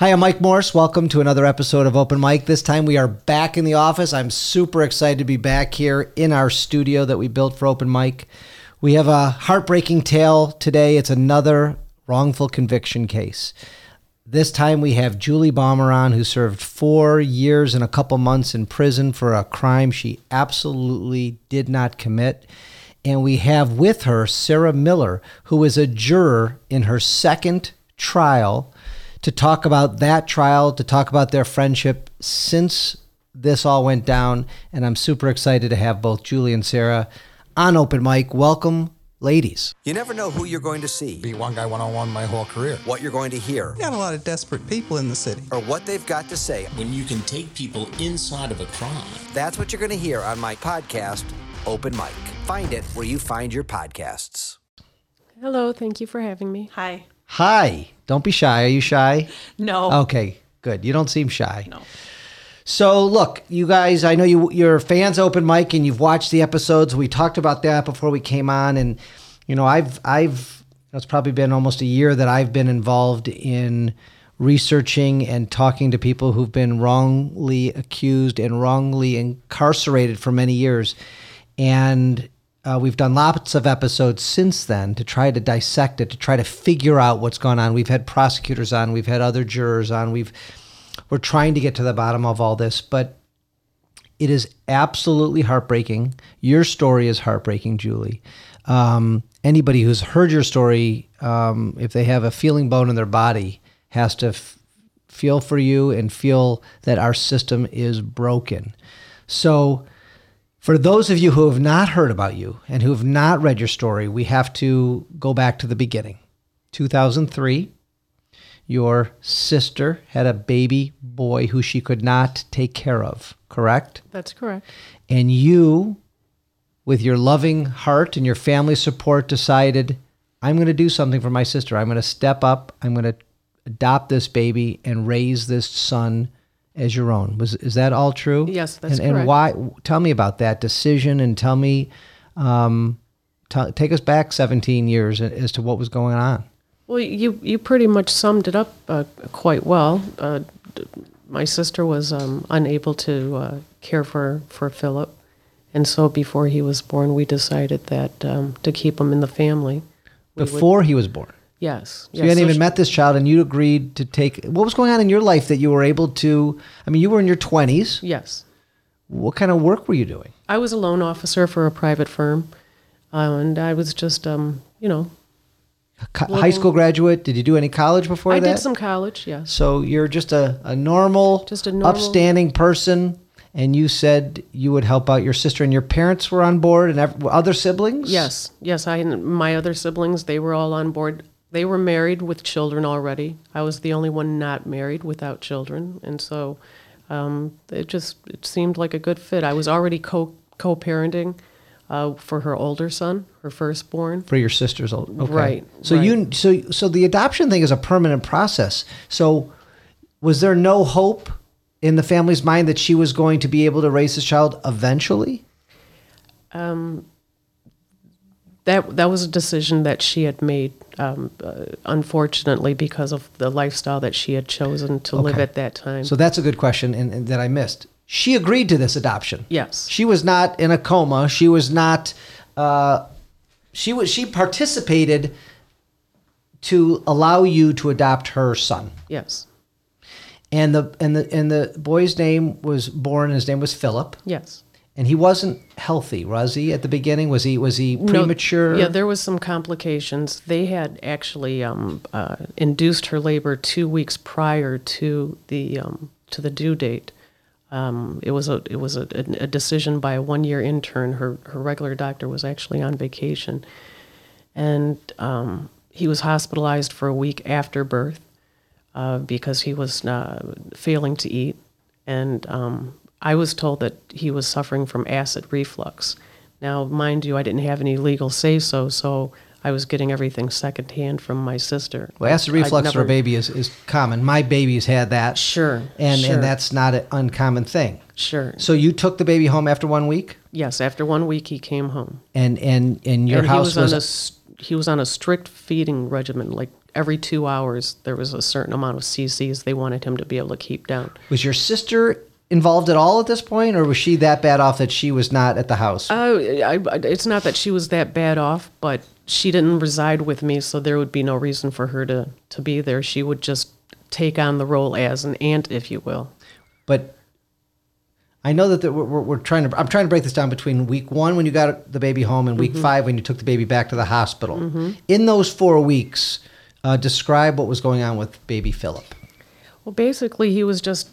Hi, I'm Mike Morse. Welcome to another episode of Open Mic. This time we are back in the office. I'm super excited to be back here in our studio that we built for Open Mic. We have a heartbreaking tale today. It's another wrongful conviction case. This time we have Julie on, who served four years and a couple months in prison for a crime she absolutely did not commit. And we have with her Sarah Miller, who is a juror in her second trial to talk about that trial, to talk about their friendship since this all went down. And I'm super excited to have both Julie and Sarah on Open Mic. Welcome, ladies. You never know who you're going to see, Be one guy one on one my whole career. what you're going to hear, got a lot of desperate people in the city. or what they've got to say. when you can take people inside of a crime. That's what you're going to hear on my podcast, Open Mic. Find it where you find your podcasts. Hello, thank you for having me. Hi. Hi. Don't be shy. Are you shy? No. Okay, good. You don't seem shy. No. So look, you guys, I know you you're fans open mic and you've watched the episodes. We talked about that before we came on, and you know, I've I've it's probably been almost a year that I've been involved in researching and talking to people who've been wrongly accused and wrongly incarcerated for many years, and uh, we've done lots of episodes since then to try to dissect it, to try to figure out what's going on. We've had prosecutors on, we've had other jurors on, we've we're trying to get to the bottom of all this, but it is absolutely heartbreaking. Your story is heartbreaking, Julie. Um, anybody who's heard your story, um, if they have a feeling bone in their body, has to f- feel for you and feel that our system is broken. So, for those of you who have not heard about you and who have not read your story, we have to go back to the beginning. 2003, your sister had a baby boy who she could not take care of, correct? That's correct. And you, with your loving heart and your family support, decided, I'm going to do something for my sister. I'm going to step up. I'm going to adopt this baby and raise this son as your own. Was is that all true? Yes, that's and, And why? Tell me about that decision and tell me, um, t- take us back 17 years as to what was going on. Well, you you pretty much summed it up uh, quite well. Uh, d- my sister was um, unable to uh, care for for Philip, and so before he was born, we decided that um, to keep him in the family. we would- Before he was born. Yes, So you hadn't even met this child, and you agreed to take. What was going on in your life that you were able to? I mean, you were in your twenties. Yes, What kind of work were you doing? I was a loan officer for a private firm, uh, and I was just um, you know Co- high school graduate? Did you do any college before I that? did some college. Yes, So you're just a, a normal, Just a normal- upstanding person, and you said you would help out your sister, and your parents were on board, and other siblings. Yes, yes. I and my other siblings they were all on board. They were married with children already. I was the only one not married without children, and so um, it just it seemed like a good fit. I was already co co parenting uh, for her older son, her firstborn. for your sister's old. Okay. Right, So right. you so so the adoption thing is a permanent process. So was there no hope in the family's mind that she was going to be able to raise this child eventually? That that was a decision that she had made. Um, uh, unfortunately, because of the lifestyle that she had chosen to live at that time. So that's a good question and, and that I missed. She agreed to this adoption. yes, She was not in a coma. She was not. Uh, she was. She participated to allow you to adopt her son. yes, And the and the and the boy's name was born. His name was Philip. yes. And he wasn't healthy, was he? At the beginning, was he? Was he No, premature? yeah, there was some complications. They had actually um, uh, induced her labor two weeks prior to the um, to the due date. Um, it was a it was a, a decision by a one year intern. Her her regular doctor was actually on vacation, and um, he was hospitalized for a week after birth uh, because he was uh, failing to eat, and um, I was told that he was suffering from acid reflux. Now, mind you, I didn't have any legal say so, so I was getting everything secondhand from my sister. Well, acid I'd reflux for a baby is, is common. My baby's had that. Sure, And sure. and that's not an uncommon thing. Sure. So you took the baby home after one week, Yes, after one week he came home. and and and your and house he was, was, on a he was on a strict feeding regimen, like every two hours there was a certain amount of cc's they wanted him to be able to keep down Was your sister involved at all at this point, or was she that bad off that she was not at the house? Uh, I, I, it's not that she was that bad off, but she didn't reside with me, so there would be no reason for her to, to be there. She would just take on the role as an aunt, if you will. but I know that the, we're, we're- trying to. I'm trying to break this down between week one when you got the baby home and week Mm-hmm. five when you took the baby back to the hospital. In those four weeks, uh, describe what was going on with baby Philip. Well, basically, he was just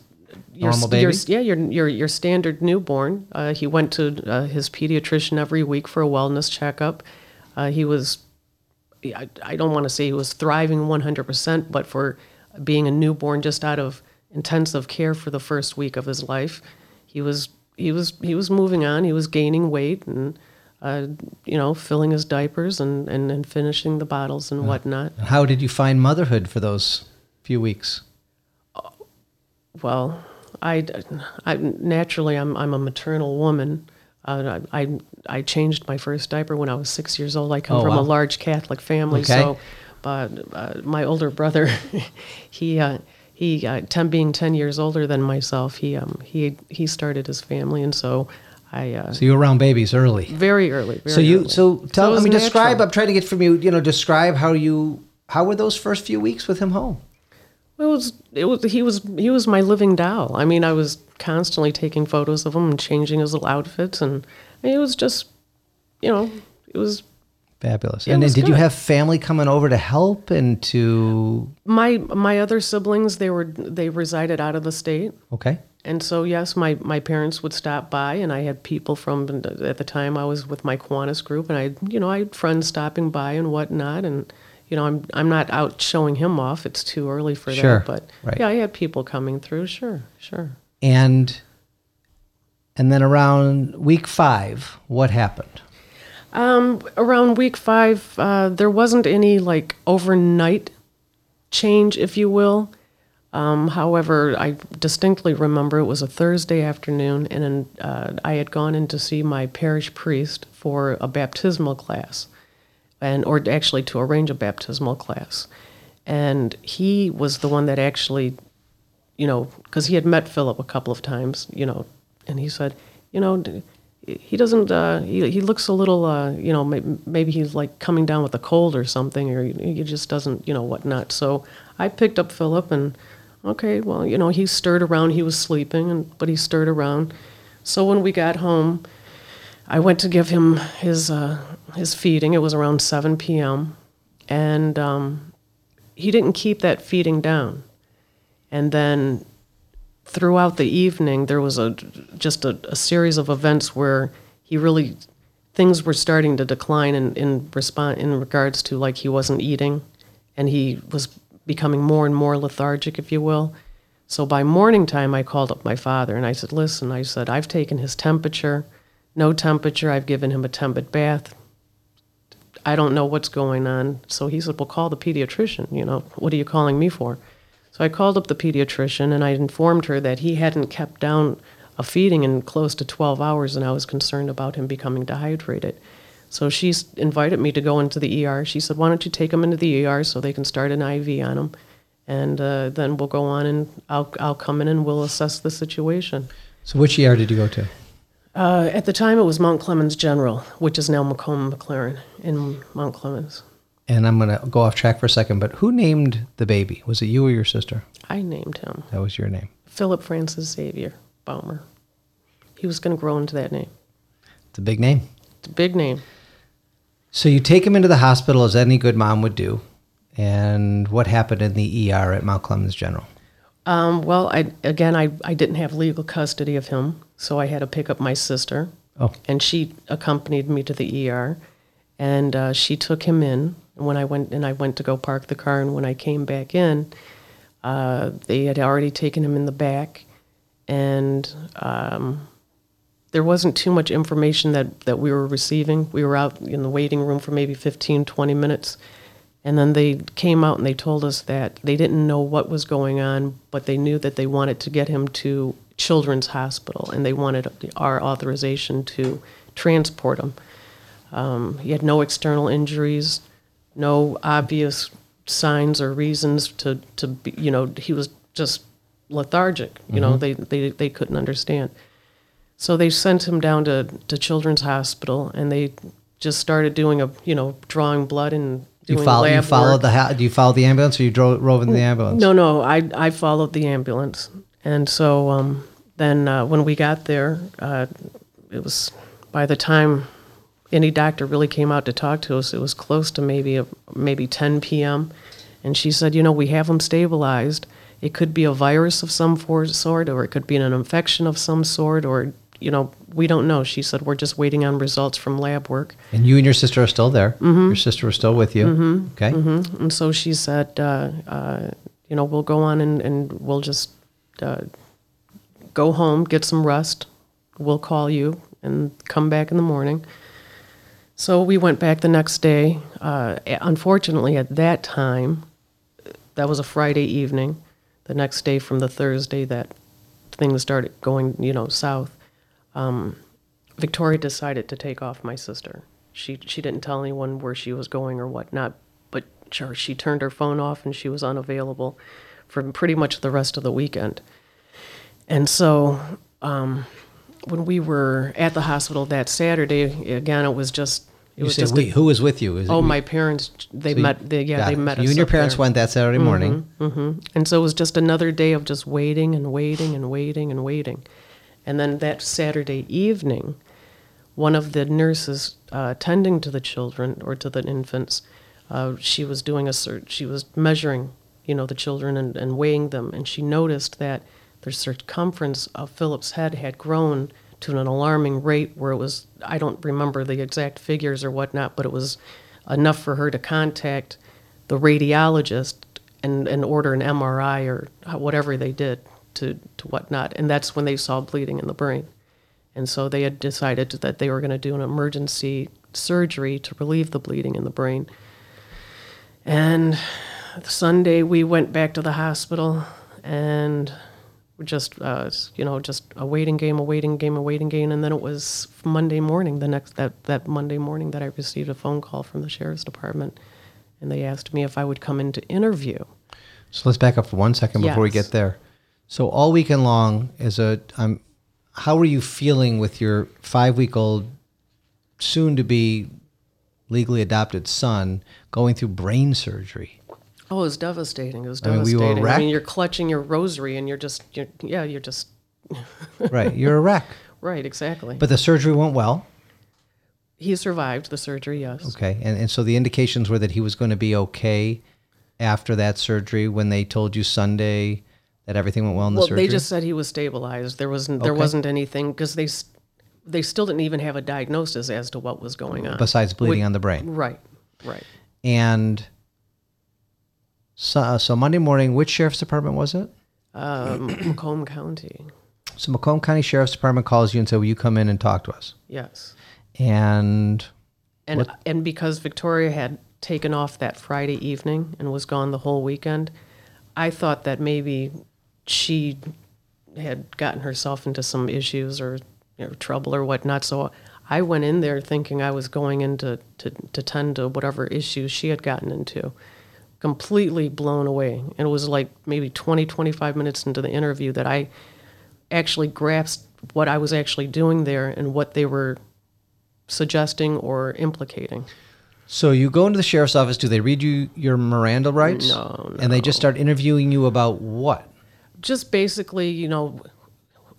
your, Normal your- baby? yeah, your your your standard newborn. Uh, he went to uh, his pediatrician every week for a wellness checkup. Uh, he was, I, I don't want to say he was thriving 100%, but for being a newborn just out of intensive care for the first week of his life, he was he was he was moving on. He was gaining weight and. Uh, you know, filling his diapers and, and, and finishing the bottles and whatnot. How did you find motherhood for those few weeks? Well, I, I naturally I'm I'm a maternal woman. Uh, I, I changed my first diaper when I was six years old. I come Oh, from wow. a large Catholic family, Okay. so but uh, my older brother, he uh, he uh, ten being ten years older than myself, he um he he started his family, and so I uh, So you were around babies early. very early. Very so you early. so tell it I mean describe. I'm trying to get from you you know describe how you how were those first few weeks with him home? It was it was he was he was my living doll. I mean, I was constantly taking photos of him and changing his little outfits, and it was just, you know, it was Fabulous. It and was did you have family coming over to help and to my my other siblings. They were they resided out of the state, okay? and so yes, my my parents would stop by, and I had people from at the time I was with my Kiwanis group, and I you know I had friends stopping by and whatnot, and you know I'm I'm not out showing him off. It's too early for Sure, that, but right. yeah, I had people coming through. Sure, sure. And and then around week 5, what happened? Um, around week five, uh, there wasn't any like overnight change, if you will. Um, however, I distinctly remember it was a Thursday afternoon, and uh, I had gone in to see my parish priest for a baptismal class, and or actually to arrange a baptismal class, and he was the one that actually you know, because he had met Philip a couple of times, you know, and he said, you know, he doesn't, uh, he, he looks a little, uh, you know, may, maybe he's like coming down with a cold or something, or he just doesn't, you know, whatnot. So I picked up Philip and, okay, well, you know, he stirred around. He was sleeping, and but he stirred around. So when we got home, I went to give him his uh, his feeding. It was around 7 p.m. and um, he didn't keep that feeding down. And then throughout the evening, there was a just a, a series of events where he really things were starting to decline in in response in regards to like he wasn't eating, and he was becoming more and more lethargic, if you will. So by morning time, I called up my father and I said, "Listen," I said, "I've taken his temperature, no temperature. I've given him a tepid bath. I don't know what's going on." So he said, "Well, call the pediatrician. You know, what are you calling me for?" So I called up the pediatrician and I informed her that he hadn't kept down a feeding in close to 12 hours and I was concerned about him becoming dehydrated. So she invited me to go into the ER. She said, Why don't you take him into the ER so they can start an IV on him? And uh, then we'll go on and I'll, I'll come in and we'll assess the situation. So which ER did you go to? Uh, at the time, it was Mount Clemens General, which is now Macomb McLaren in Mount Clemens. And I'm going to go off track for a second, but who named the baby? Was it you or your sister? I named him That was your name. Philip Francis Xavier Baumer. He was going to grow into that name. It's a big name. It's a big name. So you take him into the hospital as any good mom would do. And what happened in the ER at Mount Clemens General? Um, well, I again, I, I didn't have legal custody of him, so I had to pick up my sister, Oh, and she accompanied me to the ER, and uh, she took him in. And when I went and I went to go park the car, and when I came back in, uh, they had already taken him in the back, and um, there wasn't too much information that, that we were receiving. We were out in the waiting room for maybe 15, 20 minutes. And then they came out and they told us that they didn't know what was going on, but they knew that they wanted to get him to Children's Hospital and they wanted our authorization to transport him. Um, he had no external injuries, no obvious signs or reasons to to be, you know he was just lethargic. You know they, they they couldn't understand. So they sent him down to to Children's Hospital, and they just started doing a you know drawing blood and You follow. You followed the. Ha- do you follow the ambulance, or you drove, drove in the ambulance? No, no, I I followed the ambulance, and so um, then uh, when we got there, uh, it was by the time any doctor really came out to talk to us, it was close to maybe a, maybe 10 p.m. And she said, you know, we have him stabilized. It could be a virus of some sort, or it could be an infection of some sort, or you know, we don't know. She said we're just waiting on results from lab work. And you and your sister are still there. Mm-hmm. Your sister was still with you. Okay. And so she said, uh, uh, you know, we'll go on and, and we'll just uh, go home, get some rest. We'll call you and come back in the morning. So we went back the next day. Uh, unfortunately, at that time, that was a Friday evening, the next day from the Thursday that things started going, you know, south. Um, Victoria decided to take off my sister. She she didn't tell anyone where she was going or whatnot, but sure, she turned her phone off and she was unavailable for pretty much the rest of the weekend. And so, um, when we were at the hospital that Saturday, again, it was just it You was just a- Who was with you? Is oh, my parents they So met they, yeah they it. met You and your parents there. went that Saturday morning. And so it was just another day of just waiting and waiting and waiting and waiting. And then that Saturday evening, one of the nurses uh, tending to the children or to the infants, uh, she was doing a search. She was measuring, you know, the children and, and weighing them, and she noticed that the circumference of Philip's head had grown to an alarming rate where it was. I don't remember the exact figures or whatnot, but it was enough for her to contact the radiologist and, and order an MRI or whatever they did to, to whatnot. And that's when they saw bleeding in the brain. And so they had decided that they were going to do an emergency surgery to relieve the bleeding in the brain. And Sunday we went back to the hospital and we just, uh, you know, just a waiting game, a waiting game, a waiting game. And then it was Monday morning, the next, that, that Monday morning that I received a phone call from the sheriff's department. And they asked me if I would come in to interview. So let's back up for one second before we get there. So all weekend long, as a, um, how were you feeling with your five week old, soon to be legally adopted son going through brain surgery? Oh, it was devastating. It was I mean, were you a devastating. I mean, you're clutching your rosary and you're just, you're, yeah, you're just, right, you're a wreck. right, exactly. But the surgery went well. he survived the surgery, yes. Okay, and and so the indications were that he was going to be okay after that surgery. When they told you Sunday that everything went well in the Well, surgery. they just said he was stabilized. There wasn't, there Okay. wasn't anything because they, they still didn't even have a diagnosis as to what was going on. besides bleeding on the brain. Right, right. And so, uh, so Monday morning, which sheriff's department was it? Um, Macomb County, So Macomb County Sheriff's Department calls you and said, "Will you come in and talk to us?" yes. And And and because Victoria had taken off that Friday evening and was gone the whole weekend, I thought that maybe she had gotten herself into some issues or you know, trouble or whatnot. So I went in there thinking I was going in to, to, to tend to whatever issues she had gotten into. Completely blown away. And it was like maybe 20, 25 minutes into the interview that I actually grasped what I was actually doing there and what they were suggesting or implicating. so you go into the sheriff's office. Do they read you your Miranda rights? No, And they just start interviewing you about what? Just basically, you know,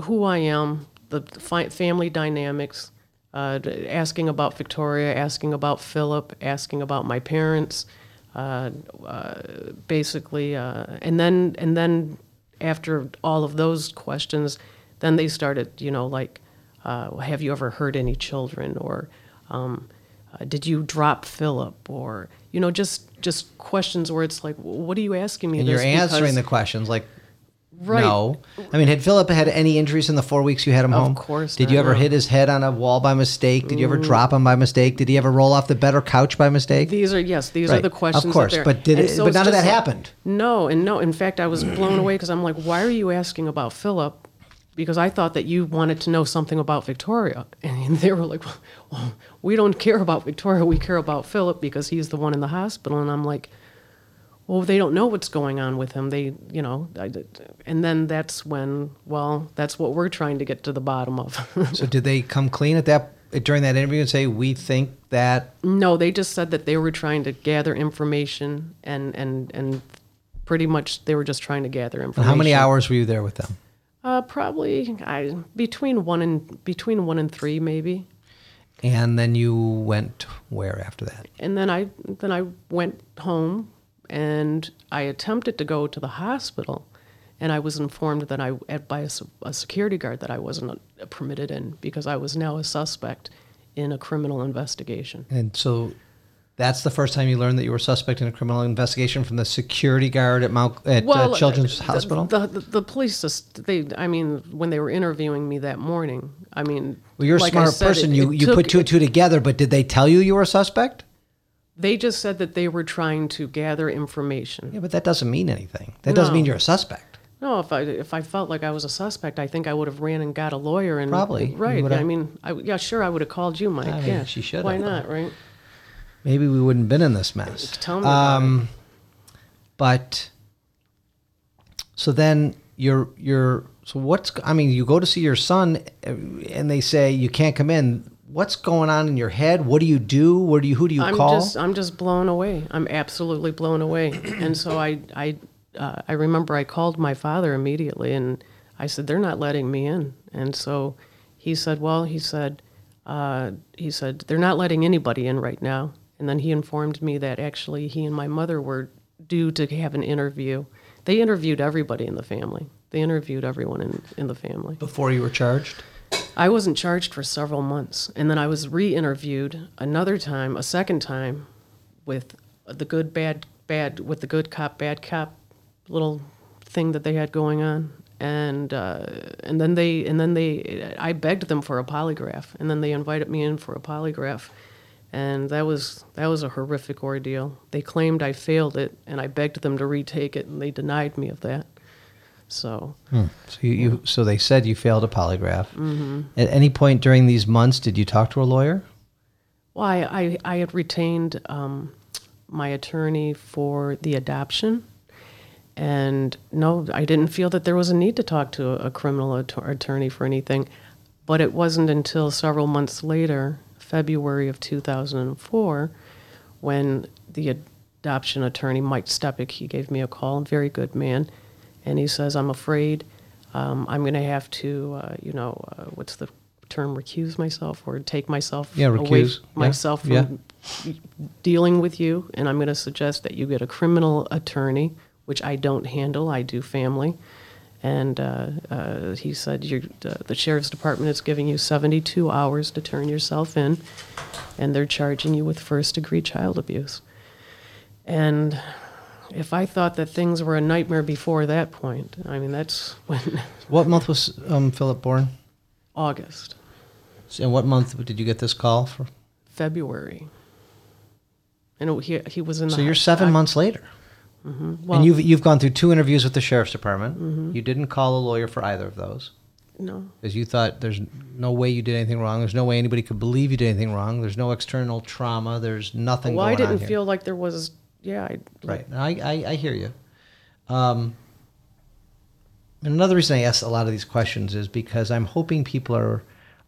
who I am, the fi- family dynamics, uh, asking about Victoria, asking about Philip, asking about my parents, uh, uh, basically, uh, and then and then after all of those questions, then they started, you know, like, uh, have you ever hurt any children, or um, uh, did you drop Philip, or you know, just just questions where it's like, what are you asking me? And you're answering because- the questions like, Right. no. I mean, had Philip had any injuries in the four weeks you had him Of home? Of course Did not, you ever hit his head on a wall by mistake? Did you ever drop him by mistake? Did he ever roll off the better couch by mistake? These are yes, these Right. are the questions. Of course, but did and it- so but none of that like- happened. No, and no. In fact, I was blown away because I'm like, why are you asking about Philip? Because I thought that you wanted to know something about Victoria, and they were like, well, we don't care about Victoria. We care about Philip because he's the one in the hospital. And I'm like, well, they don't know what's going on with him. They, you know, I, and then that's when, well, that's what we're trying to get to the bottom of. So did they come clean at that during that interview and say we think that no, they just said that they were trying to gather information and and and pretty much they were just trying to gather and information. how many hours were you there with them? Uh, probably I between one and between one and three maybe. And then you went where after that? and then I then I went home and I attempted to go to the hospital, and I was informed that I at- by a security guard that I wasn't uh, permitted in because I was now a suspect in a criminal investigation. And so that's the first time you learned that you were suspect in a criminal investigation from the security guard at Mount at uh, Children's the- Hospital. The, the, the police just they I mean when they were interviewing me that morning, I mean well, you're a like smart said, person. it- you it you took- put two and two together, but did they tell you you were a suspect? They just said that they were trying to gather information. Yeah, but that doesn't mean anything. That doesn't mean you're a suspect. No, if I if I felt like I was a suspect, I think I would have ran and got a lawyer and Probably. Right. I mean, I, yeah, sure, I would have called you, Mike. I mean, yeah, she should Why not, right? Maybe we wouldn't have been in this mess. Tell me about um, it. But so then you're you're so what's I mean you go to see your son and they say you can't come in. What's going on in your head? What do you do? Where do you who do you I'm call? just I'm just blown away. I'm absolutely blown away. and so I I uh, I remember I called my father immediately and I said they're not letting me in. And so he said, well, he said uh, he said they're not letting anybody in right now. And then he informed me that actually he and my mother were due to have an interview. They interviewed everybody in the family. They interviewed everyone in, in the family. Before you were charged? I wasn't charged for several months, and then I was re-interviewed another time, a second time, with the good bad bad with the good cop bad cop little thing that they had going on, and uh, and then they and then they I begged them for a polygraph, and then they invited me in for a polygraph, and that was that was a horrific ordeal. They claimed I failed it, and I begged them to retake it, and they denied me of that. So. So you, you so they said you failed a polygraph. Mm-hmm. At any point during these months, did you talk to a lawyer? Well, I, I, I had retained um, my attorney for the adoption. And no, I didn't feel that there was a need to talk to a, a criminal at- attorney for anything. But it wasn't until several months later, February of 2004, when the adoption attorney, Mike Stepik, he gave me a call, very good man. And he says, I'm afraid um, I'm going to have to, uh, you know, uh, what's the term, recuse myself or take myself Yeah, away recuse. Yeah, myself from yeah. dealing with you, and I'm going to suggest that you get a criminal attorney, which I don't handle. I do family. And uh, uh, he said, You're, the sheriff's department is giving you 72 hours to turn yourself in, and they're charging you with first degree child abuse. And if I thought that things were a nightmare before that point, I mean, that's when What month was um, Philip born? August, And what month did you get this call for? February. And it, he, he was in the So you're seven I- months later. well, and you've you've gone through two interviews with the sheriff's department. You didn't call a lawyer for either of those No. because you thought there's no way you did anything wrong. There's no way anybody could believe you did anything wrong. There's no external trauma. There's nothing Well, I didn't feel like there was. Yeah, I, right. I, I I hear you. Um, and another reason I ask a lot of these questions is because I'm hoping people are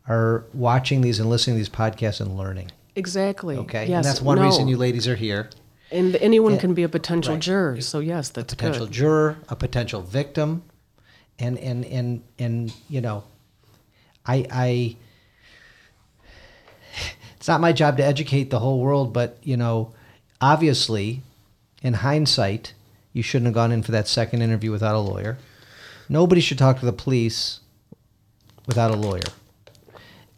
are watching these and listening to these podcasts and learning. exactly. Okay, Yes. and that's one no. reason you ladies are here. And anyone Yeah. can be a potential Right. juror. So yes, that's a potential good. juror, a potential victim, and and and and you know, I I. It's not my job to educate the whole world, but you know, obviously, in hindsight, you shouldn't have gone in for that second interview without a lawyer. Nobody should talk to the police without a lawyer.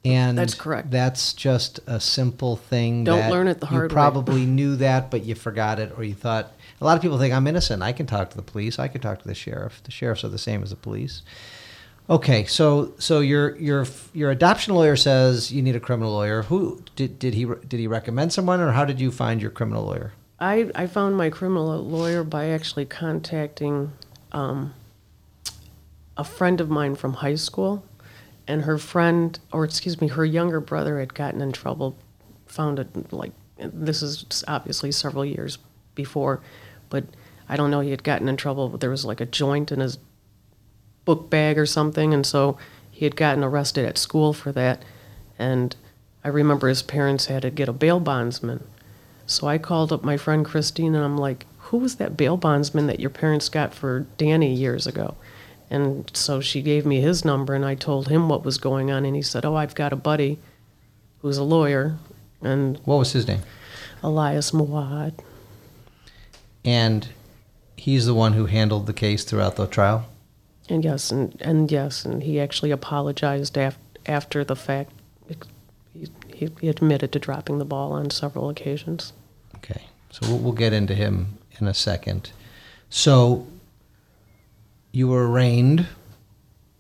And That's correct. That's just a simple thing. Don't that learn it the you hard way. probably knew that, but you forgot it, or you thought. A lot of people think I'm innocent. I can talk to the police. I can talk to the sheriff. The sheriffs are the same as the police. Okay, so so your your your adoption lawyer says you need a criminal lawyer. Who did did he did he recommend someone, or how did you find your criminal lawyer? I, I found my criminal lawyer by actually contacting um, a friend of mine from high school, and her friend, or excuse me, her younger brother had gotten in trouble. Found it like this is obviously several years before, but I don't know, he had gotten in trouble. But There was like a joint in his book bag or something, and so he had gotten arrested at school for that. And I remember his parents had to get a bail bondsman. So I called up my friend Christine and I'm like, who was that bail bondsman that your parents got for Danny years ago? And so she gave me his number and I told him what was going on. And he said, Oh, I've got a buddy who's a lawyer and What was his name? Elias Muawad. And he's the one who handled the case throughout the trial. And yes, and, and yes, and he actually apologized af- after the fact. He, he, admitted to dropping the ball on several occasions. Okay, so we'll, we'll get into him in a second. So you were arraigned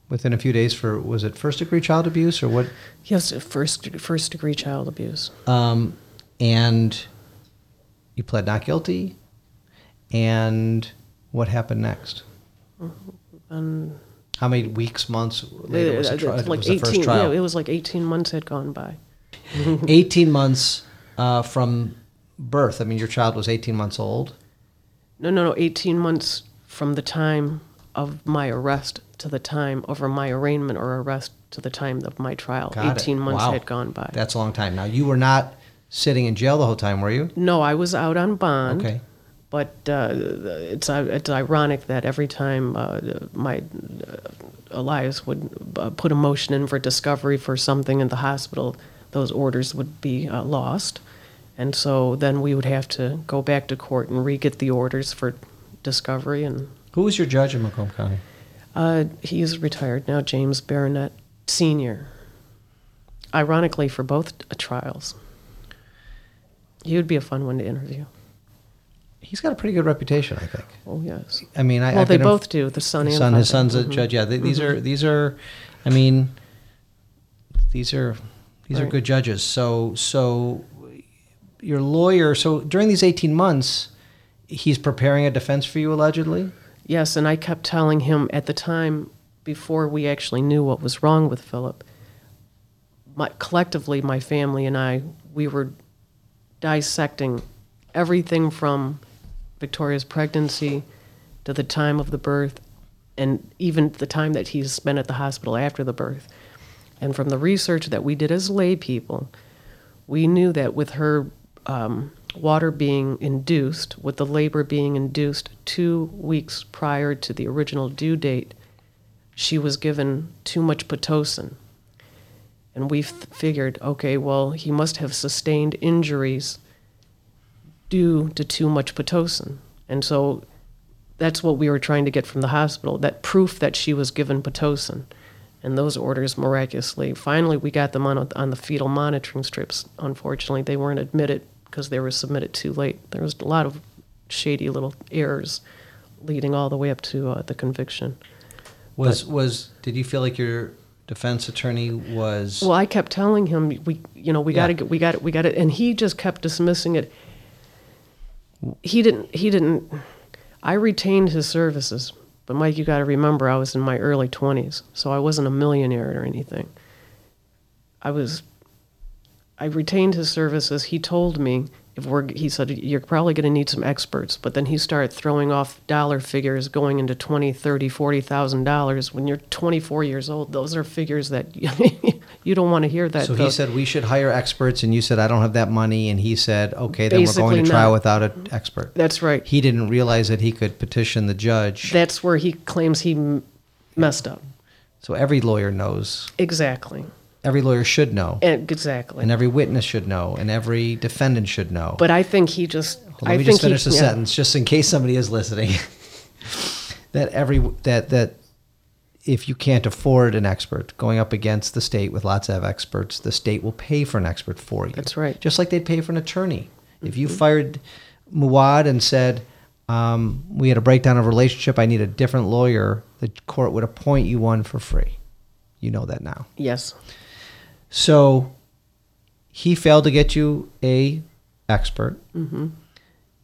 within a few days for was it first degree child abuse or what? Yes, first first degree child abuse. Um, and you pled not guilty. And what happened next? And How many weeks, months later was the, tri- uh, like was the first trial? Yeah, it was like eighteen months had gone by. 18 months uh, from birth. I mean, your child was 18 months old. No, no, no. Eighteen months from the time of my arrest to the time of my arraignment or arrest to the time of my trial. Got it. eighteen months Wow. had gone by. That's a long time. Now, you were not sitting in jail the whole time, were you? no, I was out on bond. Okay. But uh, it's uh, it's ironic that every time uh, my uh, Elias would uh, put a motion in for discovery for something in the hospital, those orders would be uh, lost, and so then we would have to go back to court and re-get the orders for discovery. And Who was your judge in Macomb County? uh, he is retired now, James Biernat Senior. Ironically, for both uh, trials, he would be a fun one to interview. He's got a pretty good reputation, I think. Oh yes. I mean, I Well, I've they both do. The son his and son, his son's a Mhm. judge. Yeah, they, these are these are. I mean, these are these are good judges. So so your lawyer. So during these eighteen months, he's preparing a defense for you allegedly. Yes, and I kept telling him at the time, before we actually knew what was wrong with Philip, my, collectively, my family and I, we were dissecting everything from Victoria's pregnancy to the time of the birth, and even the time that he's spent at the hospital after the birth. And from the research that we did as lay people, we knew that with her um, water being induced, with the labor being induced two weeks prior to the original due date, she was given too much Pitocin. And we figured, okay, well, he must have sustained injuries due to too much Pitocin. And so that's what we were trying to get from the hospital that proof that she was given Pitocin. And those orders miraculously, finally, we got them on, on the fetal monitoring strips. Unfortunately, they weren't admitted because they were submitted too late. There was a lot of shady little errors leading all the way up to uh, the conviction. Was was did you feel like your defense attorney was? Well, I kept telling him, we, you know, we Yeah. got to get, we got it, we got it, and he just kept dismissing it. He didn't, he didn't. I retained his services, but Mike, you got to remember, I was in my early twenties, so I wasn't a millionaire or anything. I was. I retained his services. He told me if we're, he said you're probably going to need some experts, but then he started throwing off dollar figures going into twenty, thirty, forty thousand dollars. When you're 24 years old, those are figures that you don't want to hear that. so he said we should hire experts, and you said I don't have that money, and he said okay, then we're going Basically to trial not. without an expert. That's right. He didn't realize that he could petition the judge. That's where he claims he m- messed up. so every lawyer knows. Exactly. Every lawyer should know, exactly. and every witness should know, and every defendant should know. but I think he just. Well, I let me think just finish he, the yeah. sentence, just in case somebody is listening. that every that that if you can't afford an expert going up against the state with lots of experts, the state will pay for an expert for you. That's right. Just like they'd pay for an attorney. If you fired Muawad and said, um, "We had a breakdown of relationship. I need a different lawyer," the court would appoint you one for free. You know that now. Yes. So he failed to get you a expert. Mm-hmm.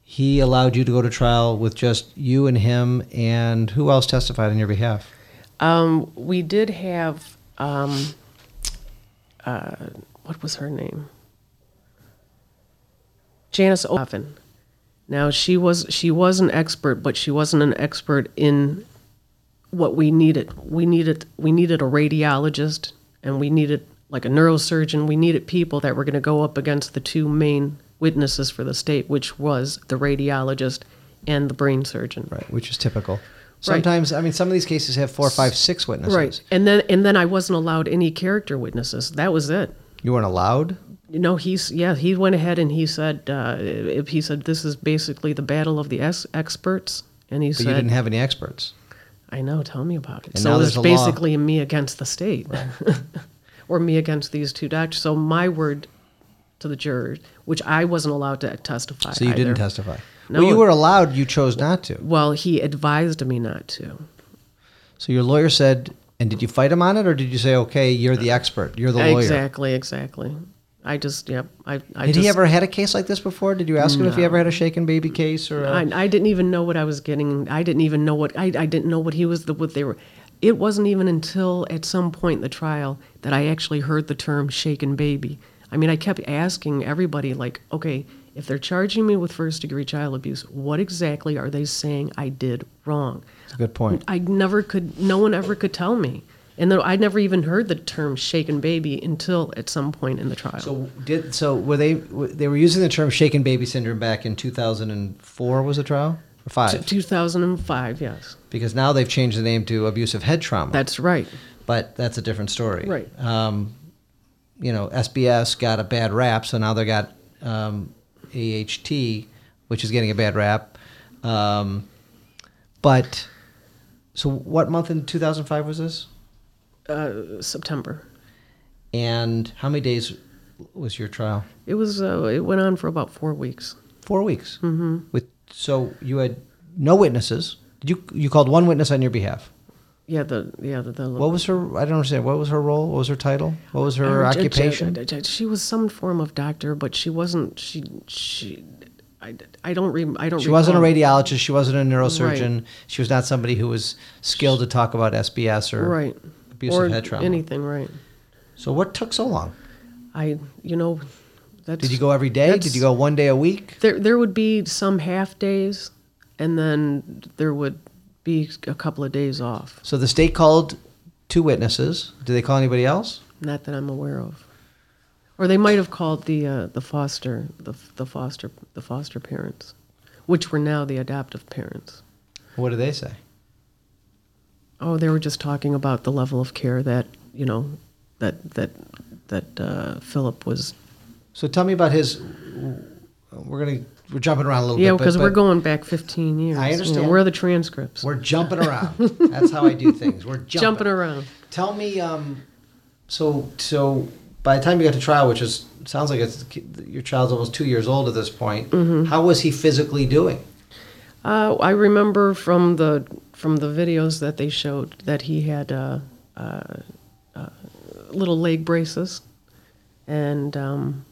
He allowed you to go to trial with just you and him, and who else testified on your behalf? Um, we did have. Um, uh, what was her name? Janice Oven. Now she was she was an expert, but she wasn't an expert in what we needed. We needed we needed a radiologist and we needed like a neurosurgeon. We needed people that were going to go up against the two main witnesses for the state, which was the radiologist and the brain surgeon. Right, which is typical. Sometimes, I mean, some of these cases have four, five, six witnesses. Right. And then and then I wasn't allowed any character witnesses. That was it. You weren't allowed. You know, he's yeah. He went ahead and he said, uh, he said this is basically the battle of the ex- experts, and he But said, you didn't have any experts. I know. Tell me about it. And so now it was a law. basically me against the state, or me against these two doctors. So my word to the jurors, which I wasn't allowed to testify. So you didn't testify. No. Well, you were allowed. You chose not to. Well, he advised me not to. So your lawyer said, and did you fight him on it, or did you say, okay, you're the expert, you're the lawyer? Exactly, exactly. I just, yep. I, I Did just, he ever had a case like this before? Did you ask him if he ever had a shaken baby case or? A, I, I didn't even know what I was getting. I didn't even know what I, I didn't know what he was the what they were. It wasn't even until at some point in the trial that I actually heard the term shaken baby. I mean, I kept asking everybody like, okay, if they're charging me with first degree child abuse, what exactly are they saying I did wrong? That's a good point. I never could. No one ever could tell me. And I never even heard the term shaken baby until at some point in the trial. So did so were they they were using the term shaken baby syndrome back in 2004 was the trial or five? 2005, yes. Because now they've changed the name to abusive head trauma. That's right. but that's a different story. Right. Um, you know, SBS got a bad rap, so now they got um, AHT, which is getting a bad rap. Um, but so, what month in 2005 was this? Uh, September. And how many days was your trial? It was. Uh, it went on for about four weeks. Four weeks. Mm-hmm. With so you had no witnesses. You you called one witness on your behalf? Yeah. The yeah the. the What was her? I don't understand. What was her role? What was her title? What was her Uh, occupation? j- j- She was some form of doctor, but she wasn't. She she. I, I don't re, I don't. She wasn't a radiologist. She wasn't a neurosurgeon. She was not somebody who was skilled to talk about SBS or Right. abusive or head trauma. anything. Right. So what took so long? I you know. That's, Did you go every day? Did you go one day a week? There there would be some half days, and then there would be a couple of days off. So the state called two witnesses. Did they call anybody else? Not that I'm aware of. Or they might have called the uh, the foster the the foster the foster parents, which were now the adoptive parents. What did they say? Oh, they were just talking about the level of care that you know that that that uh, Philip was. So tell me about his. We're gonna we're jumping around a little Yeah, bit. but- because we're going back 15 years. I You know, understand. where are the transcripts? We're jumping around. That's how I do things. We're jumping, jumping around. Tell me. Um, so so by the time you got to trial, which is sounds like it's your child's almost two years old at this point. Mm-hmm. How was he physically doing? Uh, I remember from the from the videos that they showed that he had uh, uh, uh, little leg braces, and um,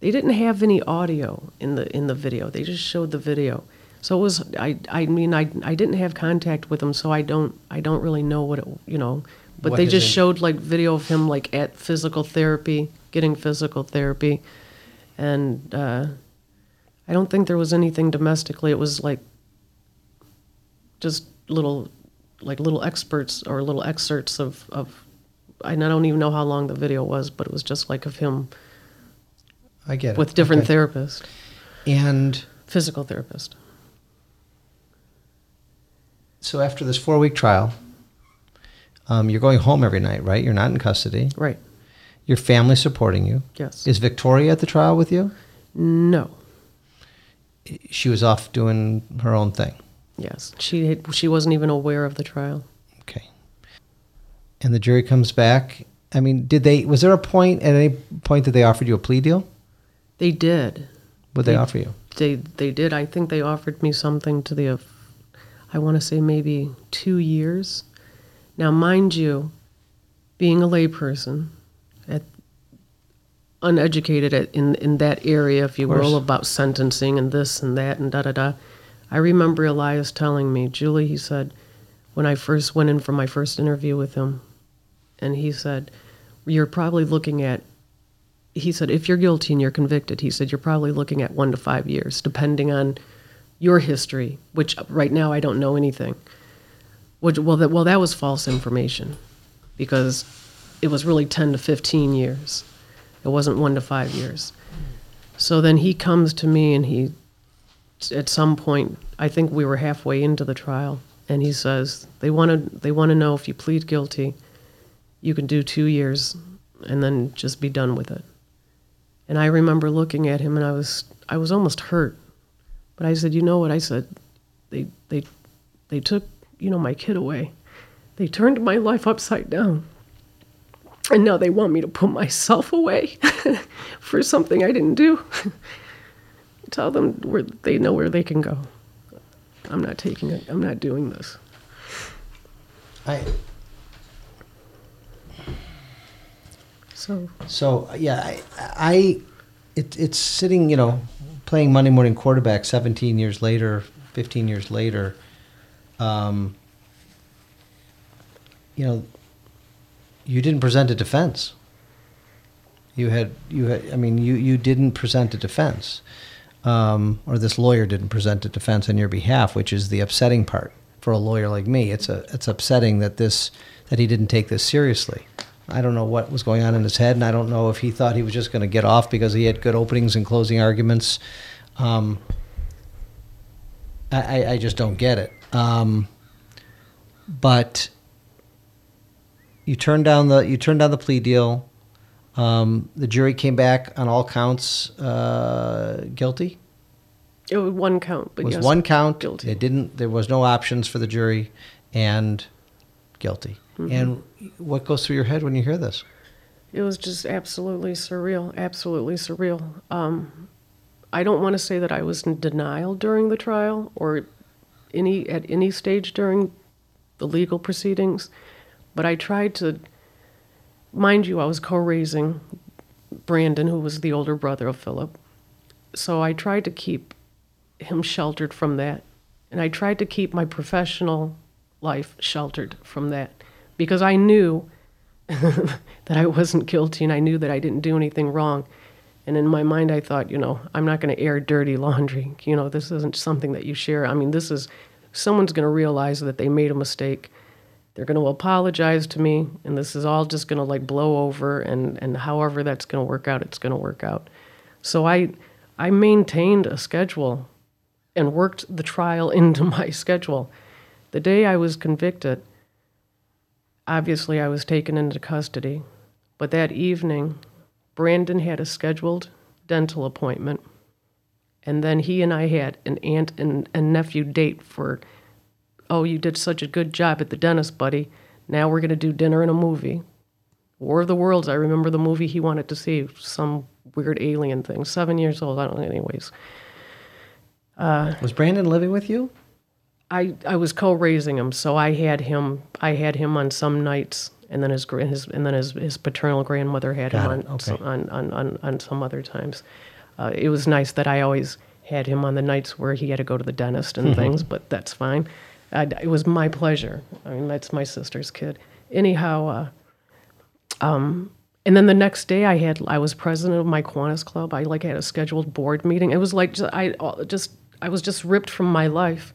they didn't have any audio in the in the video. They just showed the video. So it was I I mean I I didn't have contact with him, so I don't I don't really know what it you know. But What they just in- showed like video of him like at physical therapy, getting physical therapy, and uh, I don't think there was anything domestically. It was like just little like little experts or little excerpts of, of I don't even know how long the video was, but it was just like of him I get it. with different Okay. therapists, And physical therapist. so after this four week trial, um, you're going home every night, right? You're not in custody. Right. Your family supporting you. Yes. Is Victoria at the trial with you? no. She was off doing her own thing. Yes. She had, she wasn't even aware of the trial. Okay. And the jury comes back. I mean, did they? Was there a point at any point that they offered you a plea deal? They did. What they They- offer you? They they did. I think they offered me something to the I want to say maybe 2 years. Now, mind you, being a layperson, at uneducated at, in in that area, if you will, about sentencing and this and that and da da da. I remember Elias telling me, Julie, he said, when I first went in for my first interview with him, and he said, "You're probably looking at." He said, "If you're guilty and you're convicted," he said, "you're probably looking at one to five years, depending on your history, which right now I don't know anything. Which, well, that, well, that was false information because it was really 10 to 15 years. It wasn't one to five years. So then he comes to me and he, at some point, I think we were halfway into the trial, and he says, they want to they want to know if you plead guilty, you can do two years and then just be done with it. And I remember looking at him and I was I was almost hurt. But I said, you know what? I said, they they they took, you know, my kid away. They turned my life upside down. And now they want me to put myself away for something I didn't do. Tell them where they know where they can go. I'm not taking it. I'm not doing this. I, So so yeah, I, I it, it's sitting, you know, playing Monday morning quarterback 17 years later, 15 years later. Um, you know, you didn't present a defense. You had you had I mean you you didn't present a defense. Um, or this lawyer didn't present a defense on your behalf, which is the upsetting part for a lawyer like me. It's a it's upsetting that this that he didn't take this seriously. I don't know what was going on in his head, and I don't know if he thought he was just going to get off because he had good openings and closing arguments. Um, I, I, just don't get it. Um, but you turned down the you turned down the plea deal. Um, the jury came back on all counts uh, guilty. it was one count, but It was yes, one count. guilty. It didn't. There was no options for the jury, and guilty. Mm-hmm. And what goes through your head when you hear this? It was just absolutely surreal, absolutely surreal. Um, I don't want to say that I was in denial during the trial or any at any stage during the legal proceedings, but I tried to. Mind you, I was co-raising Brandon, who was the older brother of Philip, so I tried to keep him sheltered from that, and I tried to keep my professional life sheltered from that, because I knew that I wasn't guilty and I knew that I didn't do anything wrong. And in my mind, I thought, you know, I'm not going to air dirty laundry. You know, this isn't something that you share. I mean, this is someone's going to realize that they made a mistake. They're going to apologize to me, and this is all just going to like blow over. And, and however that's going to work out, it's going to work out. So I, I maintained a schedule and worked the trial into my schedule. The day I was convicted, obviously I was taken into custody. But that evening, Brandon had a scheduled dental appointment. And then he and I had an aunt and, and nephew date for, oh, you did such a good job at the dentist, buddy. Now we're going to do dinner and a movie. War of the Worlds, I remember the movie he wanted to see, some weird alien thing. Seven years old, I don't know, anyways. Uh, Was Brandon living with you? I, I was co-raising him, so I had him I had him on some nights, and then his his and then his, his paternal grandmother had Got him on, okay. some, on, on on on some other times. Uh, it was nice that I always had him on the nights where he had to go to the dentist and things, but that's fine. I, it was my pleasure. I mean, that's my sister's kid. Anyhow, uh, um, and then the next day I had I was president of my Kiwanis Club. I like had a scheduled board meeting. It was like I just I was just ripped from my life.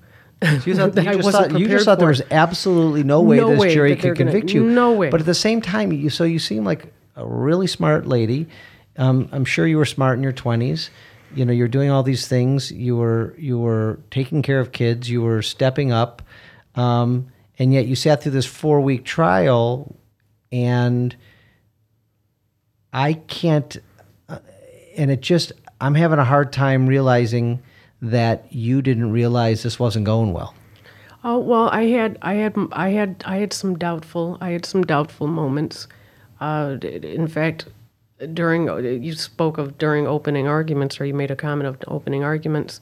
You, thought, you just, thought, you just thought there was absolutely no way No this way jury could gonna- convict you. no way. But at the same time, you so you seem like a really smart lady. Um, I'm sure you were smart in your 20s. You know, you're doing all these things. You were you were taking care of kids. You were stepping up, um, and yet you sat through this four week trial, and I can't. Uh, and it just I'm having a hard time realizing that you didn't realize this wasn't going well. Oh well, I had I had I had I had some doubtful I had some doubtful moments. Uh, in fact, during you spoke of during opening arguments, or you made a comment of opening arguments.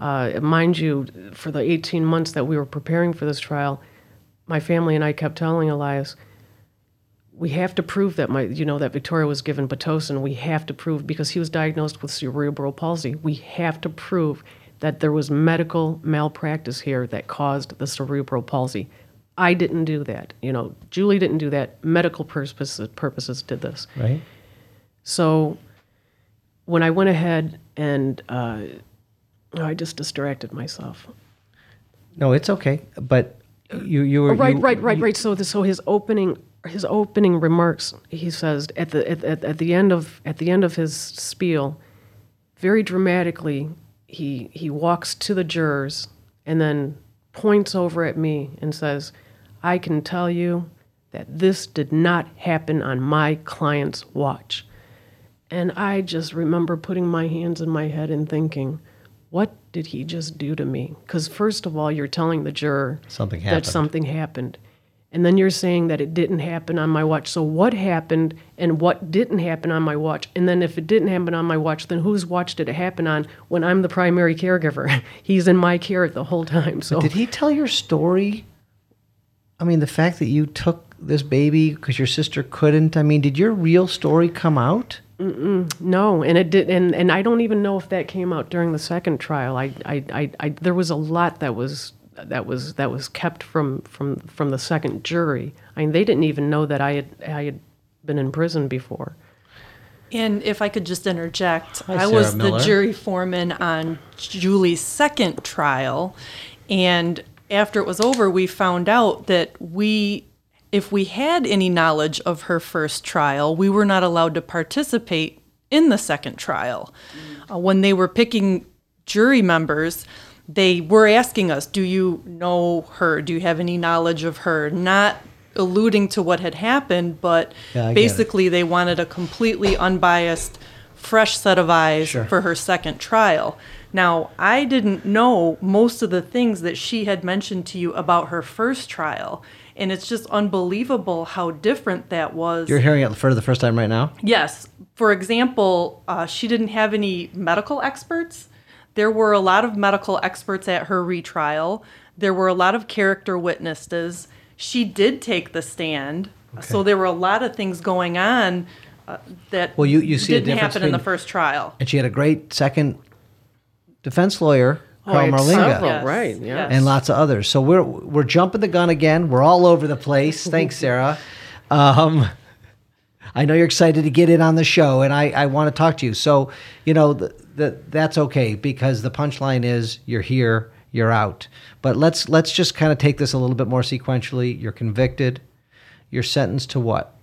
Uh, mind you, for the 18 months that we were preparing for this trial, my family and I kept telling Elias, we have to prove that my you know that Victoria was given pitocin. We have to prove because he was diagnosed with cerebral palsy. We have to prove that there was medical malpractice here that caused the cerebral palsy. I didn't do that. You know, Julie didn't do that. Medical purposes purposes did this. Right. So when I went ahead and uh, I just distracted myself. No, it's okay. But you you were Oh, right, you- right, right, you- right. So, the, so his opening, his opening remarks, he says at the at, at, at the end of at the end of his spiel, very dramatically, he he walks to the jurors and then points over at me and says, "I can tell you that this did not happen on my client's watch." And I just remember putting my hands in my head and thinking, what did he just do to me? Because, first of all, you're telling the juror Something that something happened. And then you're saying that it didn't happen on my watch. So, what happened and what didn't happen on my watch? And then, if it didn't happen on my watch, then whose watch did it happen on when I'm the primary caregiver? He's in my care the whole time. So, Did he tell your story? I mean, the fact that you took this baby because your sister couldn't. I mean, did your real story come out? No, and it did, and, and I don't even know if that came out during the second trial. I, I, I, I there was a lot that was that was that was kept from from from the second jury. I mean, they didn't even know that I had I had been in prison before. And if I could just interject, I was Miller. the jury foreman on Julie's second trial. And after it was over, we found out that we, if we had any knowledge of her first trial, we were not allowed to participate in the second trial. Uh, when they were picking jury members, they were asking us, Do you know her? Do you have any knowledge of her? Not alluding to what had happened, but Yeah, I get it. basically they wanted a completely unbiased, fresh set of eyes Sure. for her second trial. Now, I didn't know most of the things that she had mentioned to you about her first trial. And it's just unbelievable how different that was. You're hearing it for the first time right now. Yes. For example, uh, she didn't have any medical experts. There were a lot of medical experts at her retrial. There were a lot of character witnesses. She did take the stand. So there were a lot of things going on uh, that Well, you- you see a didn't difference happen in the first trial. And she had a great second defense lawyer, Oh, Carl I had several, Yes, right? Yeah. yes. and lots of others. So we're we're jumping the gun again. We're all over the place. Thanks, Sarah. Um, I know you're excited to get in on the show, and I, I want to talk to you. So you know the, the, that's okay because the punchline is you're here, you're out. But let's let's just kind of take this a little bit more sequentially. You're convicted. You're sentenced to what?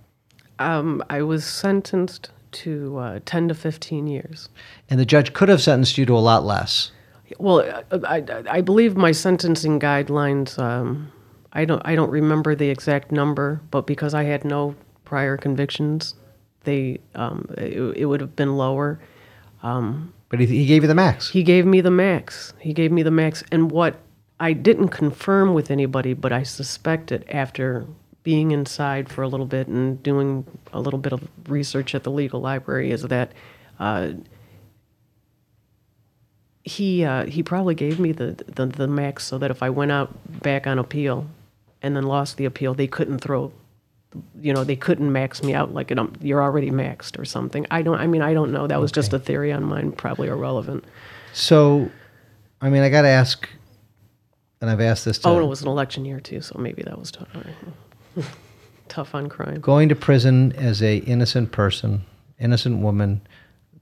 Um, I was sentenced to uh, ten to fifteen years. And the judge could have sentenced you to a lot less. Well, I, I, I believe my sentencing guidelines. Um, I don't I don't remember the exact number, but because I had no prior convictions, they um, it, it would have been lower. Um, But he, he gave you the max. He gave me the max. He gave me the max, and what I didn't confirm with anybody, but I suspected after being inside for a little bit and doing a little bit of research at the legal library is that. Uh, he uh, he probably gave me the, the the max so that if I went out back on appeal and then lost the appeal, they couldn't throw, you know, they couldn't max me out like um, you're already maxed or something. I don't. I mean, I don't know. That was just a theory on mine, probably irrelevant. So, I mean, I got to ask, and I've asked this to Oh, and it was an election year too, so maybe that was tough. tough on crime. going to prison as a innocent person, innocent woman,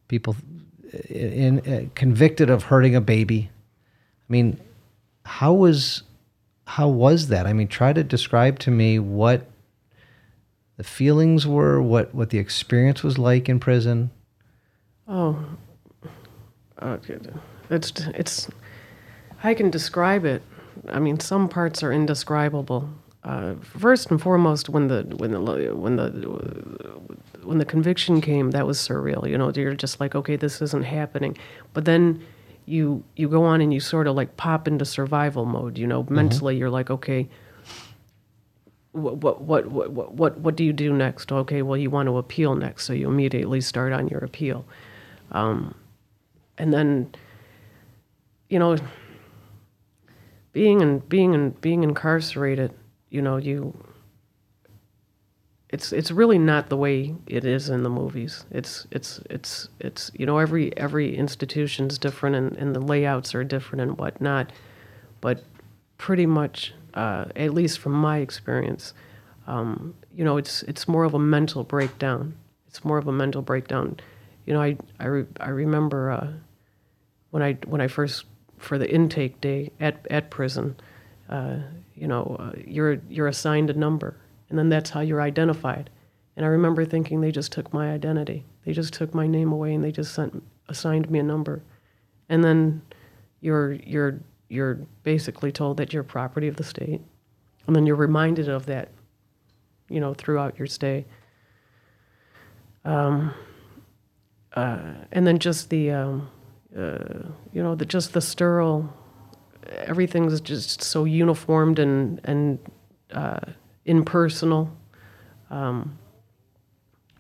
people in, uh, convicted of hurting a baby. I mean, how was how was that? I mean, try to describe to me what the feelings were, what what the experience was like in prison. Oh, uh, it's it's I can describe it. I mean, some parts are indescribable. Uh, first and foremost, when the when the when the when the conviction came, that was surreal. You know, you're just like, okay, this isn't happening. But then you you go on and you sort of like pop into survival mode. You know, mentally, you're like, okay, what what what what what do you do next? Okay, well, you want to appeal next, so you immediately start on your appeal, um, and then, you know, being and being and being incarcerated, you know, you. It's it's really not the way it is in the movies. It's it's it's it's you know every every institution's different and, and the layouts are different and whatnot, but pretty much, uh, at least from my experience, um, you know, it's it's more of a mental breakdown. It's more of a mental breakdown. You know, I I, re- I remember uh, when I when I first for the intake day at at prison, uh, you know, uh, you're you're assigned a number, and then that's how you're identified. And I remember thinking they just took my identity. They just took my name away, and they just sent assigned me a number, and then you're you're you're basically told that you're property of the state, and then you're reminded of that, you know, throughout your stay. Um, uh, and then just the, um, uh, you know, the just the sterile, everything's just so uniformed and and uh, impersonal. Um,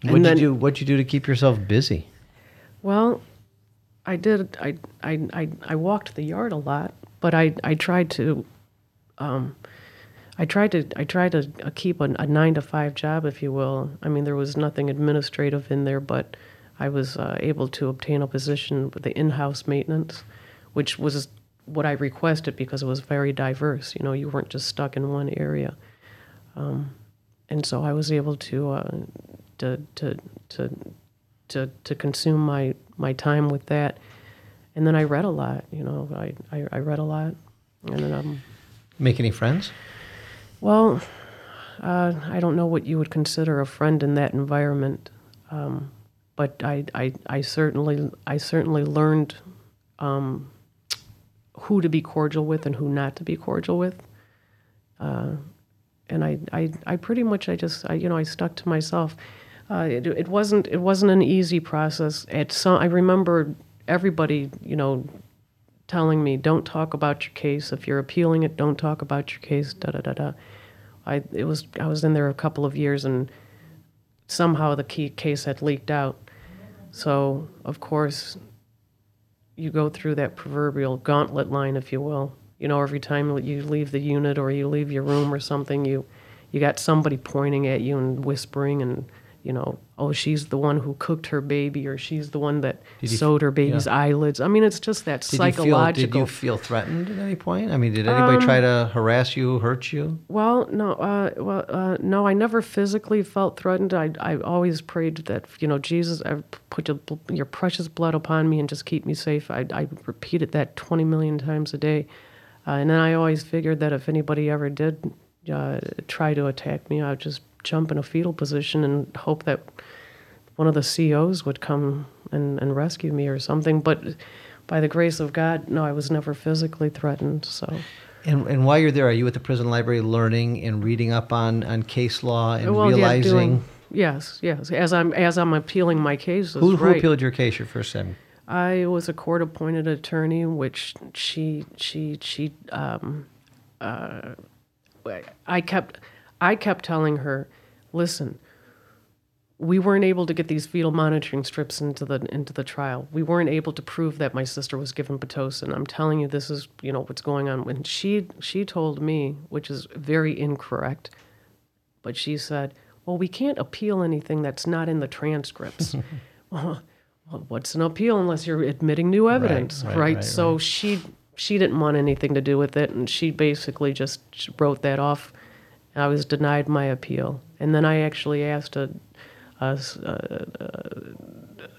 What'd you do? What'd you do to keep yourself busy? Well, I did. I I I, I walked the yard a lot, but I I tried to. Um, I tried to I tried to uh, keep a, a nine to five job, if you will. I mean, there was nothing administrative in there, but I was uh, able to obtain a position with the in-house maintenance, which was what I requested because it was very diverse. You know, you weren't just stuck in one area, um, and so I was able to uh, to to to to to consume my my time with that. And then I read a lot. You know, I I, I read a lot, and then um, Make any friends? well, uh, I don't know what you would consider a friend in that environment, um, but I, I, I certainly I certainly learned um, who to be cordial with and who not to be cordial with. Uh, and I, I, I pretty much I just I, you know I stuck to myself. Uh, it, it wasn't it wasn't an easy process. At some I remember everybody you know telling me, "Don't talk about your case. If you're appealing it, don't talk about your case." Da da da da. I it was I was in there a couple of years, and somehow the key case had leaked out. So of course, you go through that proverbial gauntlet line, if you will. You know, every time you leave the unit or you leave your room or something, you you got somebody pointing at you and whispering and you know, oh, she's the one who cooked her baby, or she's the one that you sewed her baby's yeah. eyelids. I mean, it's just that Did psychological. You feel, did you feel threatened at any point? I mean, did anybody try to harass you, hurt you? Well, no, uh, well, uh, no. I never physically felt threatened. I, I always prayed that you know Jesus, uh, put your, your precious blood upon me and just keep me safe. I, I repeated that twenty million times a day, uh, and then I always figured that if anybody ever did uh, try to attack me, I'd just jump in a fetal position and hope that one of the COs would come and, and rescue me or something. But by the grace of God, no, I was never physically threatened. So. And, and while you're there, are you at the prison library learning and reading up on, on case law and Well, yeah, realizing doing- yes, yes. As I'm as I'm appealing my cases, who, who right. appealed your case your first time? I was a court-appointed attorney, which she she she um, uh, I kept I kept telling her, listen. We weren't able to get these fetal monitoring strips into the into the trial. We weren't able to prove that my sister was given pitocin. I'm telling you, this is you know what's going on. When she she told me, which is very incorrect, but she said, "Well, we can't appeal anything that's not in the transcripts." well, what's an appeal unless you're admitting new evidence, right, right? right, so she she didn't want anything to do with it, and she basically just wrote that off. I was denied my appeal, and then I actually asked a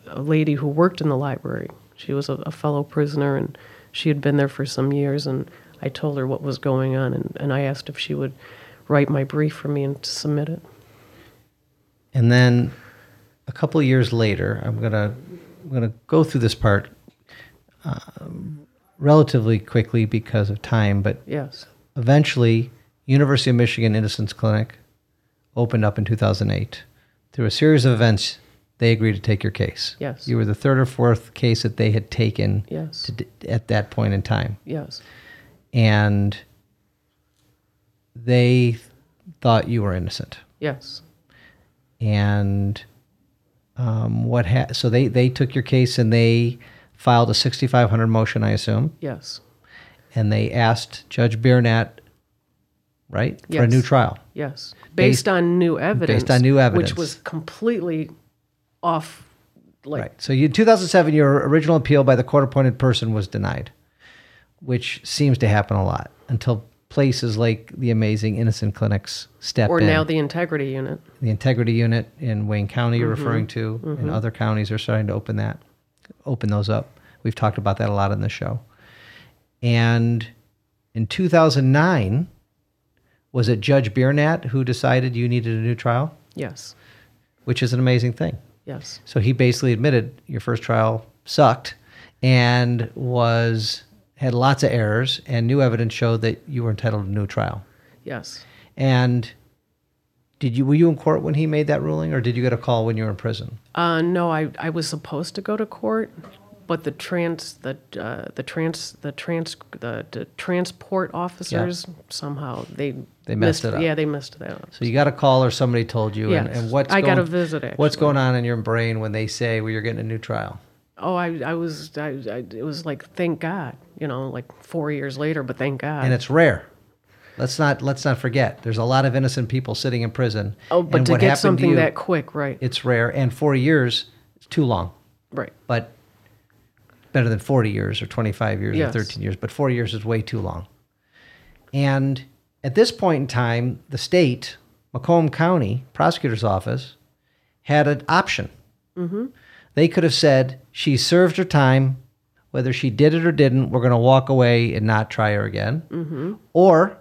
a lady who worked in the library. She was a, a fellow prisoner, and she had been there for some years. And I told her what was going on, and, and I asked if she would write my brief for me and submit it. And then a couple of years later, I'm gonna I'm gonna go through this part um, relatively quickly because of time, but Yes, eventually, University of Michigan Innocence Clinic opened up in 2008. Through a series of events, they agreed to take your case. Yes. You were the third or fourth case that they had taken Yes. d- at that point in time. yes, And they thought you were innocent. yes, and um, what ha- so they they took your case and they filed a 6500 motion i assume yes, and they asked judge Biernat, right for a new trial yes. Based- Based, on new evidence. Based on new evidence. Which was completely off. Like, right so in 2007 your original appeal by the court appointed person was denied which seems to happen a lot until places like the amazing innocent clinics step or in now the integrity unit. the integrity unit in Wayne County you're Mm-hmm. referring to, and other counties are starting to open that, open those up. We've talked about that a lot in the show. And in 2009, was it Judge Biernat who decided you needed a new trial? Yes. Which is an amazing thing. Yes. So he basically admitted your first trial sucked and was had lots of errors and new evidence showed that you were entitled to a new trial. Yes. And did you were you in court when he made that ruling or did you get a call when you were in prison? Uh, no, I, I was supposed to go to court, but the trans the uh, the trans the trans the, the transport officers somehow they They messed it up. Yeah, they messed it up. So you got a call or somebody told you and, Yes. and what's I got going, a visit, What's going on in your brain when they say well you're getting a new trial? Oh, I I was I, I it was like thank God, you know, like four years later, but thank God. And it's rare. Let's not let's not forget. There's a lot of innocent people sitting in prison. oh, but and to what get happened to something you, that quick, right? it's rare and 4 years is too long. right. but better than 40 years or 25 years Yes. or 13 years, but four years is way too long. And at this point in time, the state, Macomb County prosecutor's office, had an option. Mm-hmm. They could have said, she served her time, whether she did it or didn't, we're going to walk away and not try her again. Mm-hmm. Or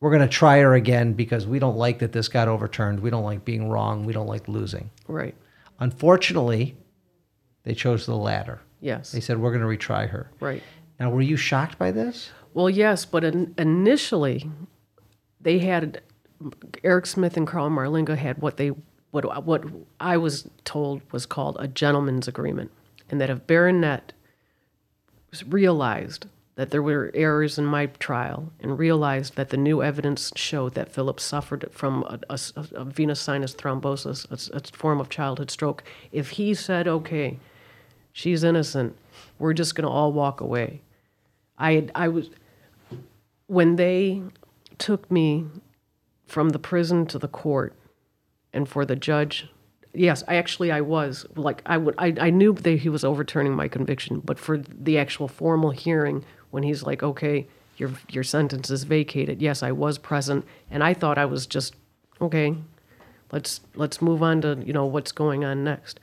we're going to try her again because we don't like that this got overturned. We don't like being wrong. We don't like losing. Right. Unfortunately, they chose the latter. Yes. They said, we're going to retry her. Right. Now, were you shocked by this? Well, yes, but in, initially, they had Eric Smith and Carl Marlinga had what they what what I was told was called a gentleman's agreement, and that if Biernat realized that there were errors in my trial and realized that the new evidence showed that Philip suffered from a, a, a venous sinus thrombosis, a, a form of childhood stroke, if he said, "Okay, she's innocent," we're just going to all walk away. I I was when they took me from the prison to the court and for the judge yes i actually i was like i would i, I knew that he was overturning my conviction but for the actual formal hearing when he's like okay your your sentence is vacated yes i was present and i thought i was just okay let's let's move on to you know what's going on next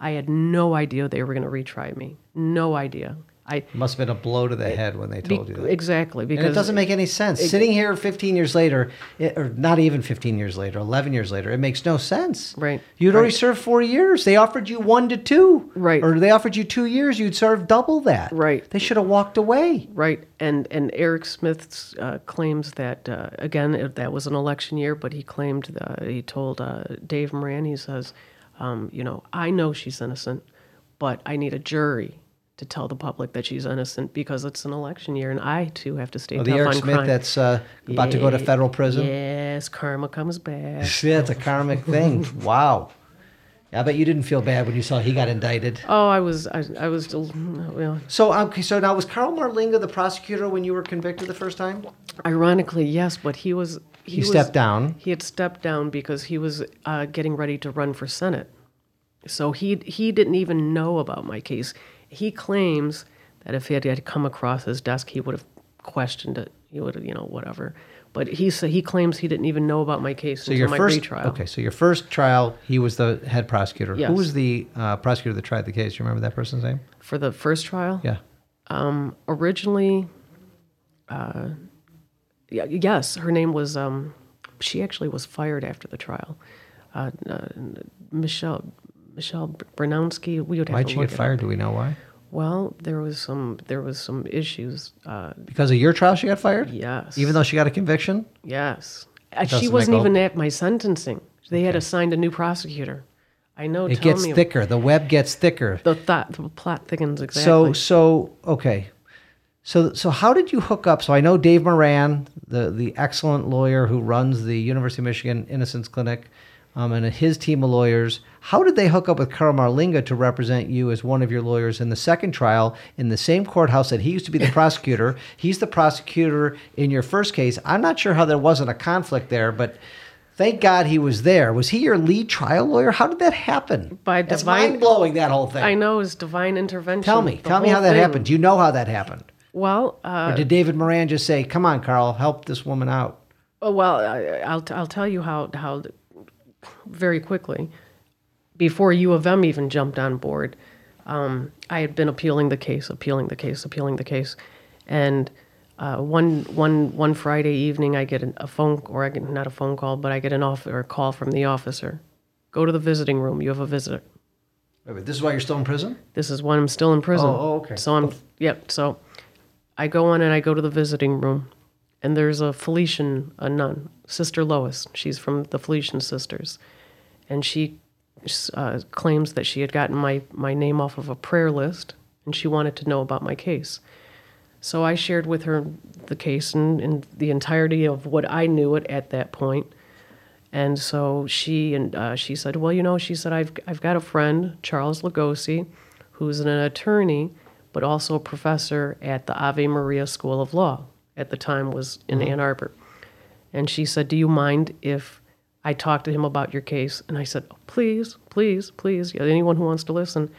i had no idea they were going to retry me no idea i It must have been a blow to the head when they be- told you that. exactly because and it doesn't make any sense. Sitting here 15 years later, it, or not even 15 years later, 11 years later, it makes no sense. Right. You'd already Right. served four years. They offered you one to two. Right. Or they offered you two years. You'd serve double that. Right. They should have walked away. Right, and and Eric Smith uh, claims that uh, again that was an election year, but he claimed uh, he told uh, Dave Moran he says, um, you know, I know she's innocent, but I need a jury to tell the public that she's innocent because it's an election year, and I too have to stay Oh, the tough Eric on Smith crime. that's uh, about to go to federal prison. Yes, karma comes back. Yeah, it's a karmic thing. wow. I bet you didn't feel bad when you saw he got indicted. Oh, I was I, I was still well. So okay, so now was Carl Marlinga the prosecutor when you were convicted the first time? Ironically, yes, but he was he, He was- stepped down. He had stepped down because he was uh, getting ready to run for senate. So he he didn't even know about my case. He claims that if he had, had come across his desk, he would have questioned it. He would have, you know, whatever. But he sa he claims he didn't even know about my case So until your my first retrial. okay, so your first trial, he was the head prosecutor. Yes. Who was the uh, prosecutor that tried the case? You remember that person's name? For the first trial, Yeah. Um, originally, uh, yes, her name was. Um, she actually was fired after the trial. Uh, uh, Michelle Michelle Brunowski. We would have Why'd she get fired? Do we know why? Well, there was some there was some issues. Uh, Because of your trial, she got fired. yes, Even though she got a conviction. yes, she wasn't even at my sentencing. They had assigned a new prosecutor. I know. It gets me, thicker. The web gets thicker. The thought, the plot thickens exactly. So so okay. So so how did you hook up? So I know Dave Moran, the the excellent lawyer who runs the University of Michigan Innocence Clinic, um, and his team of lawyers. How did they hook up with Carl Marlinga to represent you as one of your lawyers in the second trial in the same courthouse that he used to be the prosecutor? He's the prosecutor in your first case. I'm not sure how there wasn't a conflict there, but. Thank God he was there. Was he your lead trial lawyer? How did that happen? By That's divine- mind blowing. That whole thing. I know it's divine intervention. Tell me. Tell me how that thing. happened. Do you know how that happened? Well, uh, Or did David Moran just say, "Come on, Carl, help this woman out"? Oh, well, I, I'll I'll tell you how how very quickly before U of M even jumped on board. Um, I had been appealing the case, appealing the case, appealing the case, And uh, one one one Friday evening, I get a phone, or I get not a phone call, but I get an off or a call from the officer. Go to the visiting room. You have a visitor. Wait, wait, this is why you're still in prison? This is why I'm still in prison. Oh, oh, okay. So I'm yep. So I go in and I go to the visiting room, and there's a Felician, a nun, Sister Lois. She's from the Felician Sisters, and she uh, claims that she had gotten my my name off of a prayer list, and she wanted to know about my case. So I shared with her the case and, and the entirety of what I knew it at that point. And so she and uh, she said, "Well, you know," she said, "I've I've got a friend, Charles Lugosi, who's an attorney, but also a professor at the Ave Maria School of Law. At the time, was in Ann Arbor." And she said, "Do you mind if I talk to him about your case?" And I said, oh, "Please, please, please. Anyone who wants to listen."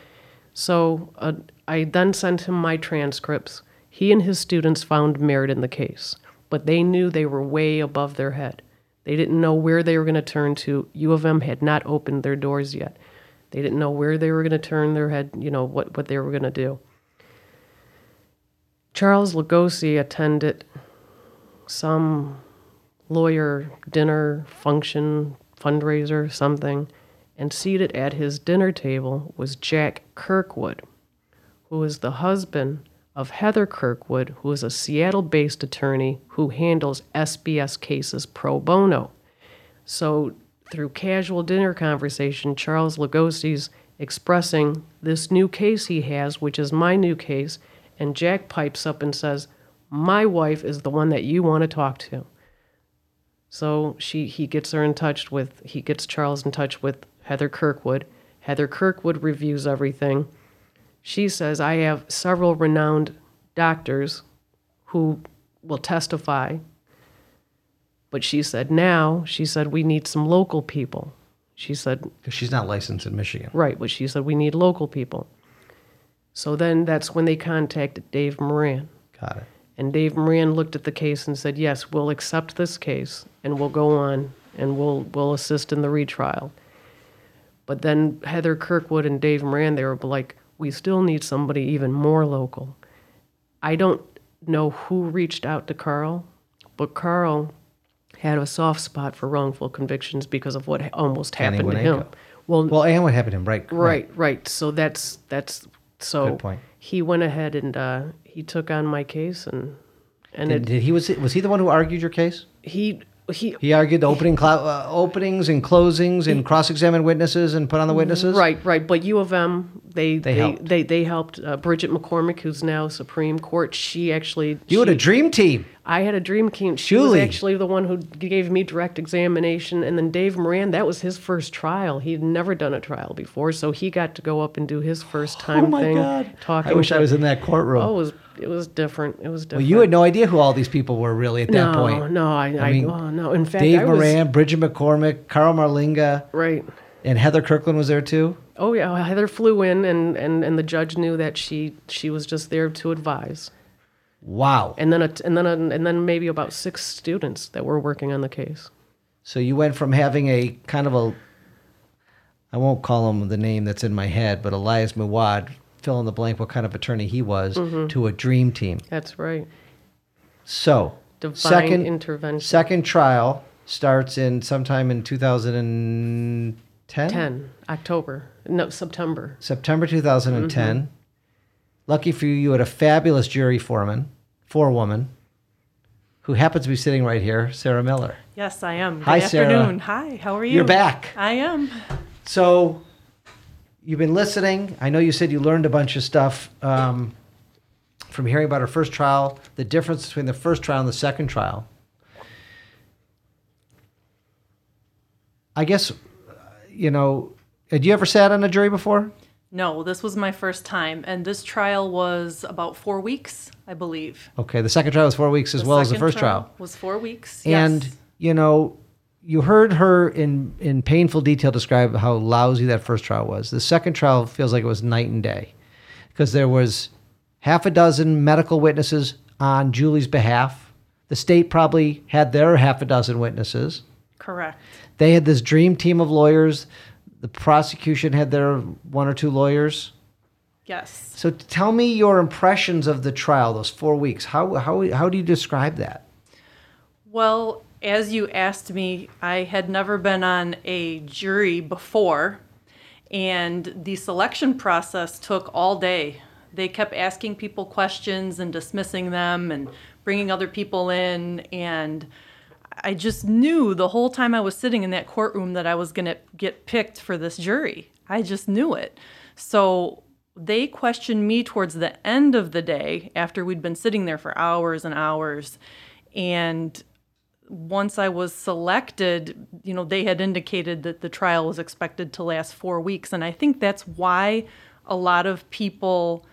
So uh, I then sent him my transcripts. He and his students found merit in the case, but they knew they were way above their head. They didn't know where they were going to turn to. U of M had not opened their doors yet. They didn't know where they were going to turn their head, you know, what, what they were going to do. Charles Lugosi attended some lawyer dinner function, fundraiser, something, and seated at his dinner table was Jack Kirkwood, who is the husband of Heather Kirkwood, who is a Seattle based attorney who handles SBS cases pro bono. So, through casual dinner conversation, Charles Lugosi's expressing this new case he has, which is my new case, and Jack pipes up and says, My wife is the one that you want to talk to. So she he gets her in touch with he gets Charles in touch with Heather Kirkwood. Heather Kirkwood reviews everything. She says, I have several renowned doctors who will testify. But she said, now, she said, we need some local people. She said, Because she's not licensed in Michigan. right, but she said, we need local people. So then that's when they contacted Dave Moran. Got it. And Dave Moran looked at the case and said, "Yes, we'll accept this case and we'll go on and we'll we'll assist in the retrial." But then Heather Kirkwood and Dave Moran, they were like, "We still need somebody even more local." I don't know who reached out to Carl, but Carl had a soft spot for wrongful convictions because of what almost happened to him. Well, Well, and what happened to him? Right. Right, right. So that's that's so Good point. he went ahead and uh, he took on my case and and Did, it, did he was was he the one who argued your case? he he He argued the opening clou- uh, openings and closings and cross-examined witnesses and put on the witnesses. right right. But U of M they They they helped. they, they helped uh, Bridget McCormack who's now Supreme Court. She actually You had a dream team. I had a dream team. She Julie. was actually the one who gave me direct examination, and then Dave Moran. That was his first trial. He'd never done a trial before, so he got to go up and do his first time Oh my thing. God! Talking. I wish I was in that courtroom. Oh, it was it was different. It was different. well, you had no idea who all these people were really at that no, point. No, I, I, mean, oh, no. In fact, Dave I was, Moran, Bridget McCormack, Carl Marlinga, Right. and Heather Kirkland was there too. Oh yeah, Heather flew in, and, and, and the judge knew that she she was just there to advise, Wow. and then a, and then a, and then maybe about six students that were working on the case. So you went from having a kind of a, I won't call him the name that's in my head, but Elias Muawad, fill in the blank what kind of attorney he was, Mm-hmm. to a dream team. That's right. So, Divine second intervention. second trial starts in sometime in 2010, Ten October, no September. September 2010. Mm-hmm. Lucky for you, you had a fabulous jury foreman, forewoman, who happens to be sitting right here, Sarah Miller. Yes, I am. Good Hi, Sarah. afternoon. Hi, how are you? You're back. I am. So, you've been listening. I know you said you learned a bunch of stuff um, from hearing about our first trial, the difference between the first trial and the second trial. I guess, you know, had you ever sat on a jury before? No, this was my first time, and this trial was about four weeks, I believe. Okay, the second trial was four weeks as well as the first trial. was four weeks. And yes. you know, you heard her in in painful detail describe how lousy that first trial was. The second trial feels like it was night and day, because there was half a dozen medical witnesses on Julie's behalf. The state probably had their half a dozen witnesses. correct. They had this dream team of lawyers. The prosecution had their one or two lawyers. Yes. So tell me your impressions of the trial, those four weeks. How how how do you describe that? Well, as you asked me, I had never been on a jury before, and the selection process took all day. They kept asking people questions and dismissing them and bringing other people in. And I just knew the whole time I was sitting in that courtroom that I was going to get picked for this jury. I just knew it. So they questioned me towards the end of the day after we'd been sitting there for hours and hours. And once I was selected, you know, they had indicated that the trial was expected to last four weeks. And I think that's why a lot of people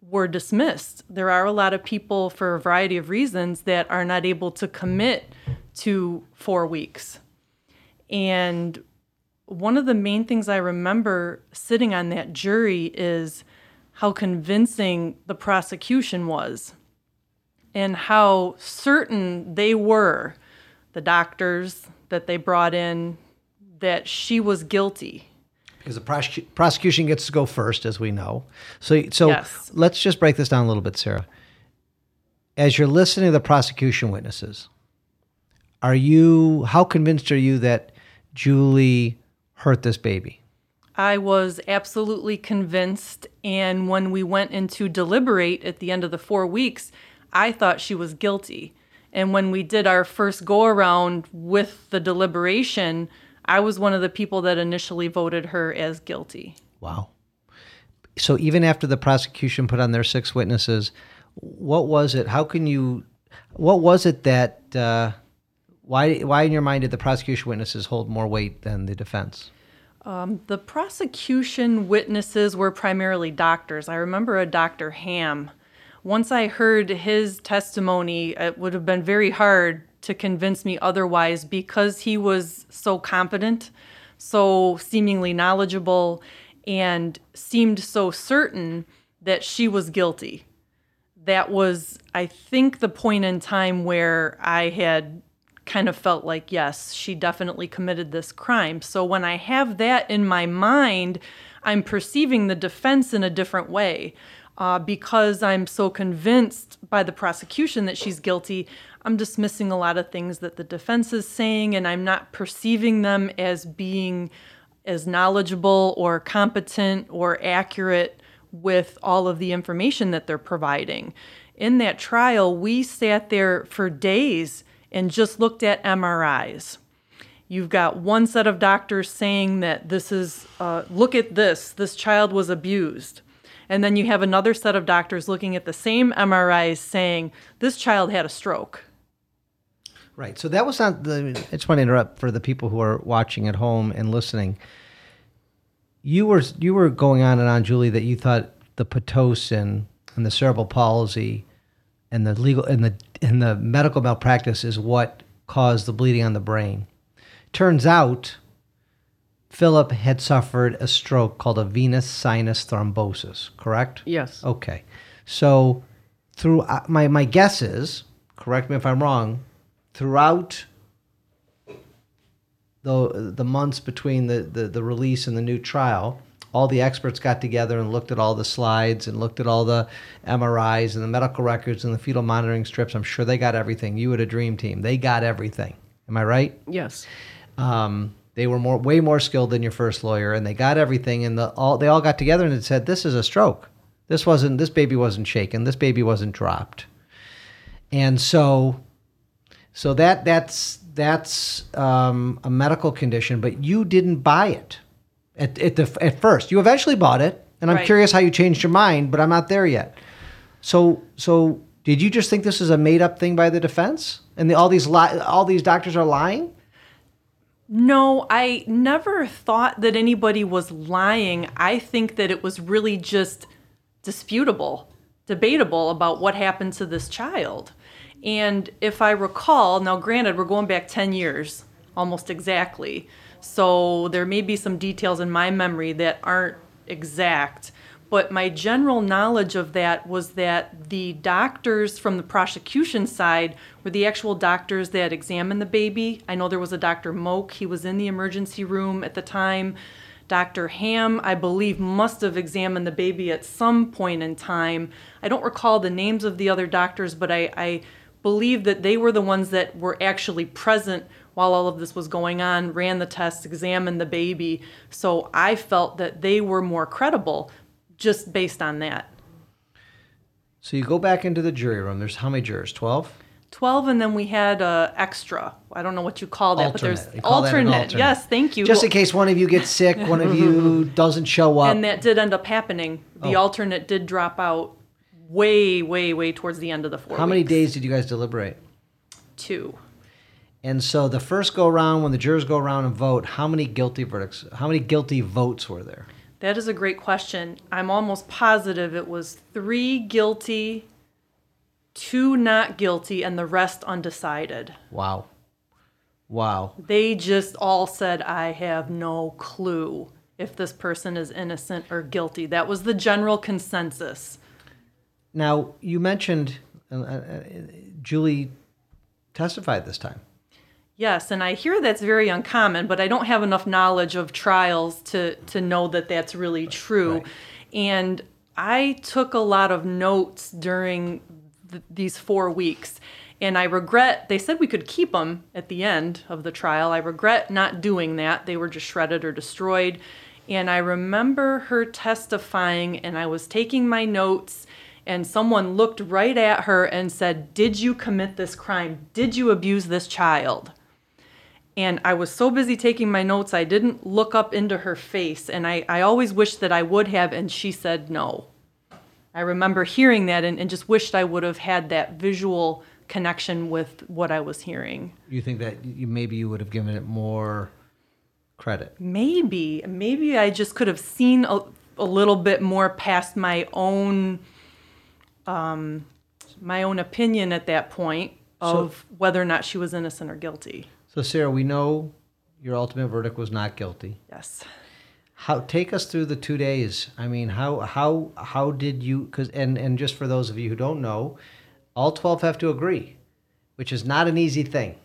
were dismissed. There are a lot of people, for a variety of reasons, that are not able to commit to four weeks. And one of the main things I remember sitting on that jury is how convincing the prosecution was and how certain they were the doctors that they brought in that she was guilty. Because the prosecu- prosecution gets to go first, as we know. So, so Yes. let's just break this down a little bit, Sarah. As you're listening to the prosecution witnesses, are you how convinced are you that Julie hurt this baby? I was absolutely convinced. And when we went into deliberate at the end of the four weeks, I thought she was guilty. And when we did our first go around with the deliberation, I was one of the people that initially voted her as guilty. Wow. So even after the prosecution put on their six witnesses, what was it? How can you? What was it that? Uh, why? Why in your mind did the prosecution witnesses hold more weight than the defense? The prosecution witnesses were primarily doctors. I remember a Dr. Ham. Once I heard his testimony, it would have been very hard to convince me otherwise because he was so competent, so seemingly knowledgeable, and seemed so certain that she was guilty. That was, I think, the point in time where I had kind of felt like, yes, she definitely committed this crime. So when I have that in my mind, I'm perceiving the defense in a different way. Uh, because I'm so convinced by the prosecution that she's guilty, I'm dismissing a lot of things that the defense is saying, and I'm not perceiving them as being as knowledgeable or competent or accurate with all of the information that they're providing. In that trial, we sat there for days and just looked at MRIs. You've got one set of doctors saying that this is, uh, look at this, this child was abused. And then you have another set of doctors looking at the same MRIs saying, this child had a stroke. Right. So that was not the. I just want to interrupt for the people who are watching at home and listening. You were you were going on and on, Julie, that you thought the pitocin and the cerebral palsy and the legal and the and the medical malpractice is what caused the bleeding on the brain. Turns out, Philip had suffered a stroke called a venous sinus thrombosis. Correct? Yes. Okay. So, through uh, my my guess is, correct me if I'm wrong, throughout the the months between the, the, the release and the new trial, all the experts got together and looked at all the slides and looked at all the MRIs and the medical records and the fetal monitoring strips. I'm sure they got everything. You had a dream team. They got everything. Am I right? Yes. Um, they were more way more skilled than your first lawyer, and they got everything. And the all they all got together and said, "This is a stroke. This wasn't. This baby wasn't shaken. This baby wasn't dropped." And so, so that that's that's um, a medical condition, but you didn't buy it at at the at first. You eventually bought it, and I'm Right. curious how you changed your mind, but I'm not there yet. So so did you just think this is a made up thing by the defense, and the, all these li- all these doctors are lying? No, I never thought that anybody was lying. I think that it was really just disputable, debatable about what happened to this child. And if I recall, now granted, we're going back 10 years almost exactly. So there may be some details in my memory that aren't exact. But my general knowledge of that was that the doctors from the prosecution side were the actual doctors that examined the baby. I know there was a Dr. Moak, he was in the emergency room at the time. Dr. Ham, I believe, must have examined the baby at some point in time. I don't recall the names of the other doctors, but I, I believe that they were the ones that were actually present while all of this was going on, ran the tests, examined the baby. So I felt that they were more credible just based on that. So you go back into the jury room. There's how many jurors? 12? 12 and then we had uh, extra i don't know what you call that but there's Alternate. Call that an alternate. alternate. yes thank you Just in case one of you gets sick, one of you doesn't show up. and that did end up happening the Oh. alternate did drop out way way way towards the end of the four how many days did you guys deliberate? two And so the first go round, when the jurors go around and vote, how many guilty verdicts, how many guilty votes were there? that is a great question i'm almost positive it was three guilty two not guilty and the rest undecided Wow. Wow. they just all said i have no clue if this person is innocent or guilty that was the general consensus Now, you mentioned uh, uh, Julie testified this time. Yes, and I hear that's very uncommon, but I don't have enough knowledge of trials to to know that that's really true. Right. And I took a lot of notes during th- these 4 weeks. And I regret, they said we could keep them at the end of the trial. I regret not doing that. They were just shredded or destroyed. And I remember her testifying, and I was taking my notes, and someone looked right at her and said, Did you commit this crime? Did you abuse this child? And I was so busy taking my notes, I didn't look up into her face. And I, I always wished that I would have, and she said no. I remember hearing that and, and just wished I would have had that visual connection with what I was hearing. You think that you, maybe you would have given it more credit? Maybe, maybe I just could have seen a, a little bit more past my own, um, my own opinion at that point of whether or not she was innocent or guilty. So, Sarah, we know your ultimate verdict was not guilty. Yes. How take us through the two days? I mean, how how how did you? Because and and just for those of you who don't know, all twelve have to agree, which is not an easy thing,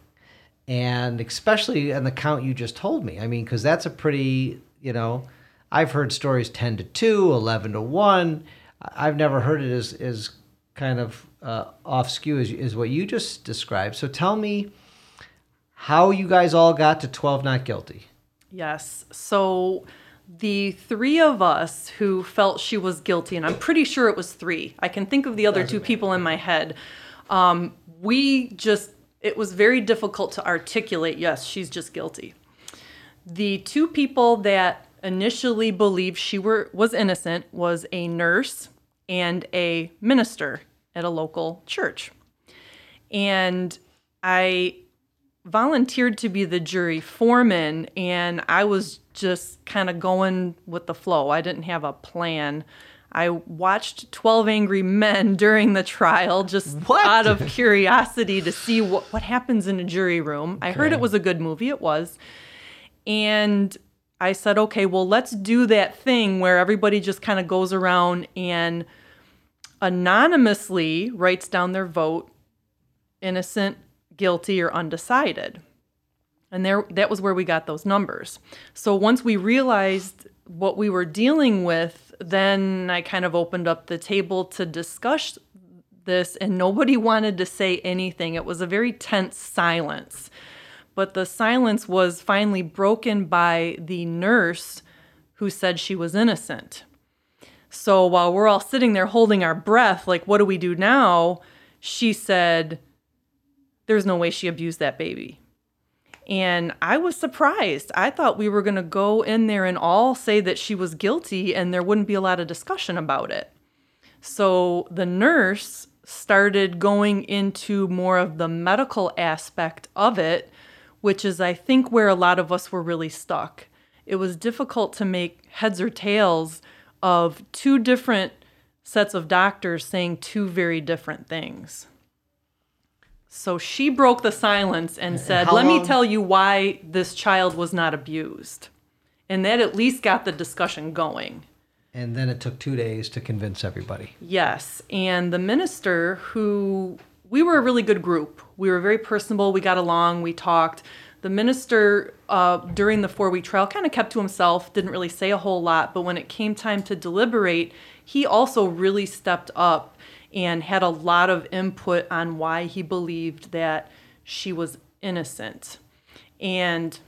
and especially on the count you just told me. I mean, because that's a pretty you know, I've heard stories ten to two, 11 to one. I've never heard it as as kind of uh, off skew as, as what you just described. So tell me how you guys all got to twelve not guilty. Yes. So the three of us who felt she was guilty, and I'm pretty sure it was three. I can think of the other two people in my head. Um, we just, it was very difficult to articulate, yes, she's just guilty. The two people that initially believed she were was innocent was a nurse and a minister at a local church. And I volunteered to be the jury foreman and I was just kind of going with the flow. I didn't have a plan. I watched 12 Angry Men during the trial just What? out of curiosity to see what, what happens in a jury room. I heard it was a good movie. It was. And I said, okay, well, let's do that thing where everybody just kind of goes around and anonymously writes down their vote innocent, guilty, or undecided. And there that was where we got those numbers. So once we realized what we were dealing with, then I kind of opened up the table to discuss this and nobody wanted to say anything. It was a very tense silence. But the silence was finally broken by the nurse who said she was innocent. So while we're all sitting there holding our breath, like, what do we do now? She said, There's no way she abused that baby. And I was surprised. I thought we were going to go in there and all say that she was guilty and there wouldn't be a lot of discussion about it. So the nurse started going into more of the medical aspect of it, which is, I think, where a lot of us were really stuck. It was difficult to make heads or tails of two different sets of doctors saying two very different things. So she broke the silence and said, how Let me tell you why this child was not abused. And that at least got the discussion going. And then it took two days to convince everybody. Yes. And the minister, who we were a really good group, we were very personable, we got along, we talked. The minister, uh, during the four week trial, kind of kept to himself, didn't really say a whole lot, but when it came time to deliberate, he also really stepped up and had a lot of input on why he believed that she was innocent. And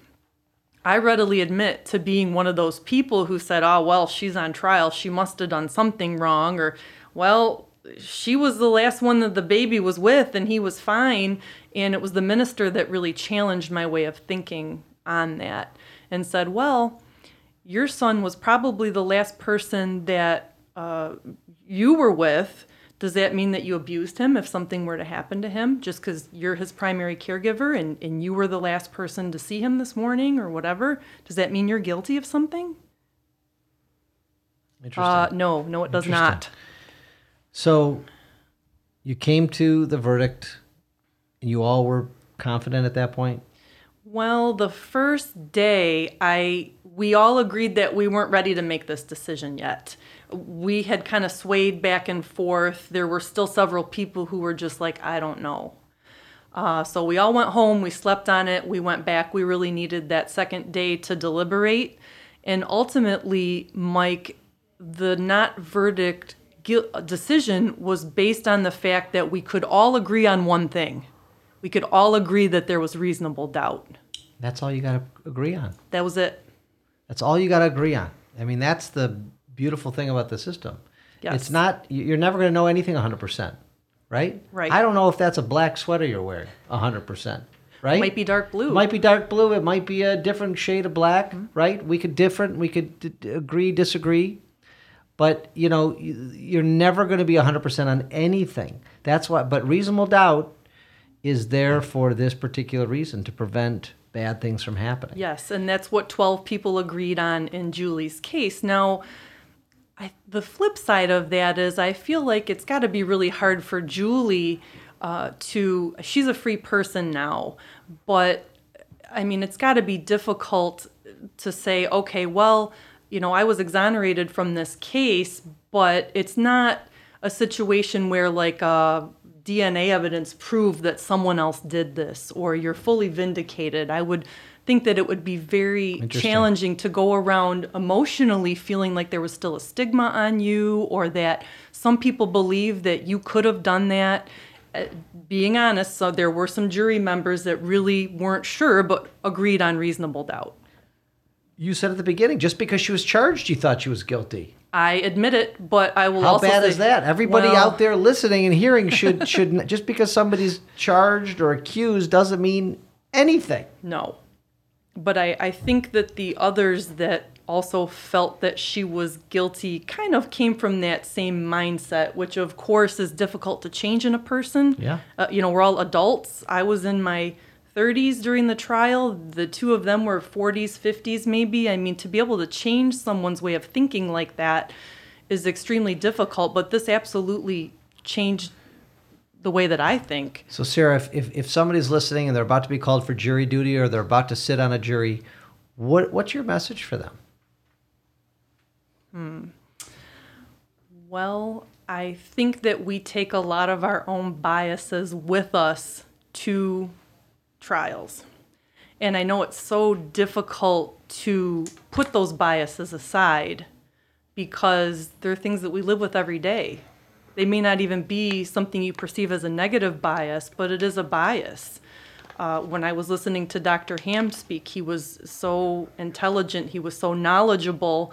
I readily admit to being one of those people who said, oh, well, she's on trial. She must have done something wrong. Or, well, she was the last one that the baby was with and he was fine. And it was the minister that really challenged my way of thinking on that and said, well, your son was probably the last person that uh, you were with. Does that mean that you abused him if something were to happen to him just because you're his primary caregiver and, and you were the last person to see him this morning or whatever? Does that mean you're guilty of something? Interesting. Uh, no, no, it does not. so you came to the verdict and you all were confident at that point? Well, the first day, I we all agreed that we weren't ready to make this decision yet. We had kind of swayed back and forth. There were still several people who were just like, I don't know. Uh, so we all went home. We slept on it. We went back. We really needed that second day to deliberate. And ultimately, Mike, the not verdict decision was based on the fact that we could all agree on one thing. We could all agree that there was reasonable doubt. That's all you got to agree on. That was it. That's all you got to agree on. I mean, that's the beautiful thing about the system. Yes. It's not, you- you're never going to know anything 100%, right? Right. I don't know if that's a black sweater you're wearing 100%, right? It Might be dark blue. It might be dark blue. It might be a different shade of black, mm-hmm. right? We could different, we could d- agree, disagree. But, you know, you're never going to be 100% on anything. That's why, but reasonable doubt is there for this particular reason to prevent bad things from happening. Yes, and that's what 12 people agreed on in Julie's case. Now, I, the flip side of that is I feel like it's got to be really hard for Julie uh, to, she's a free person now, but I mean, it's got to be difficult to say, okay, well, you know, I was exonerated from this case, but it's not a situation where like uh, DNA evidence proved that someone else did this or you're fully vindicated. I would think that it would be very challenging to go around emotionally feeling like there was still a stigma on you or that some people believe that you could have done that. Uh, being honest, so there were some jury members that really weren't sure but agreed on reasonable doubt. You said at the beginning, just because she was charged, you thought she was guilty. I admit it, but I will How bad say, is that? Everybody well, out there listening and hearing should should just because somebody's charged or accused doesn't mean anything. No. But I, I think that the others that also felt that she was guilty kind of came from that same mindset, which of course is difficult to change in a person. Yeah. Uh, you know, we're all adults. I was in my 30s during the trial. The two of them were 40s, 50s, maybe. I mean, to be able to change someone's way of thinking like that is extremely difficult, but this absolutely changed the way that I think. So Sarah, if, if, if somebody's listening and they're about to be called for jury duty or they're about to sit on a jury, what what's your message for them? Hmm. Well, I think that we take a lot of our own biases with us to trials. And I know it's so difficult to put those biases aside because they're things that we live with every day. They may not even be something you perceive as a negative bias, but it is a bias. Uh, when I was listening to Dr. Ham speak, he was so intelligent, he was so knowledgeable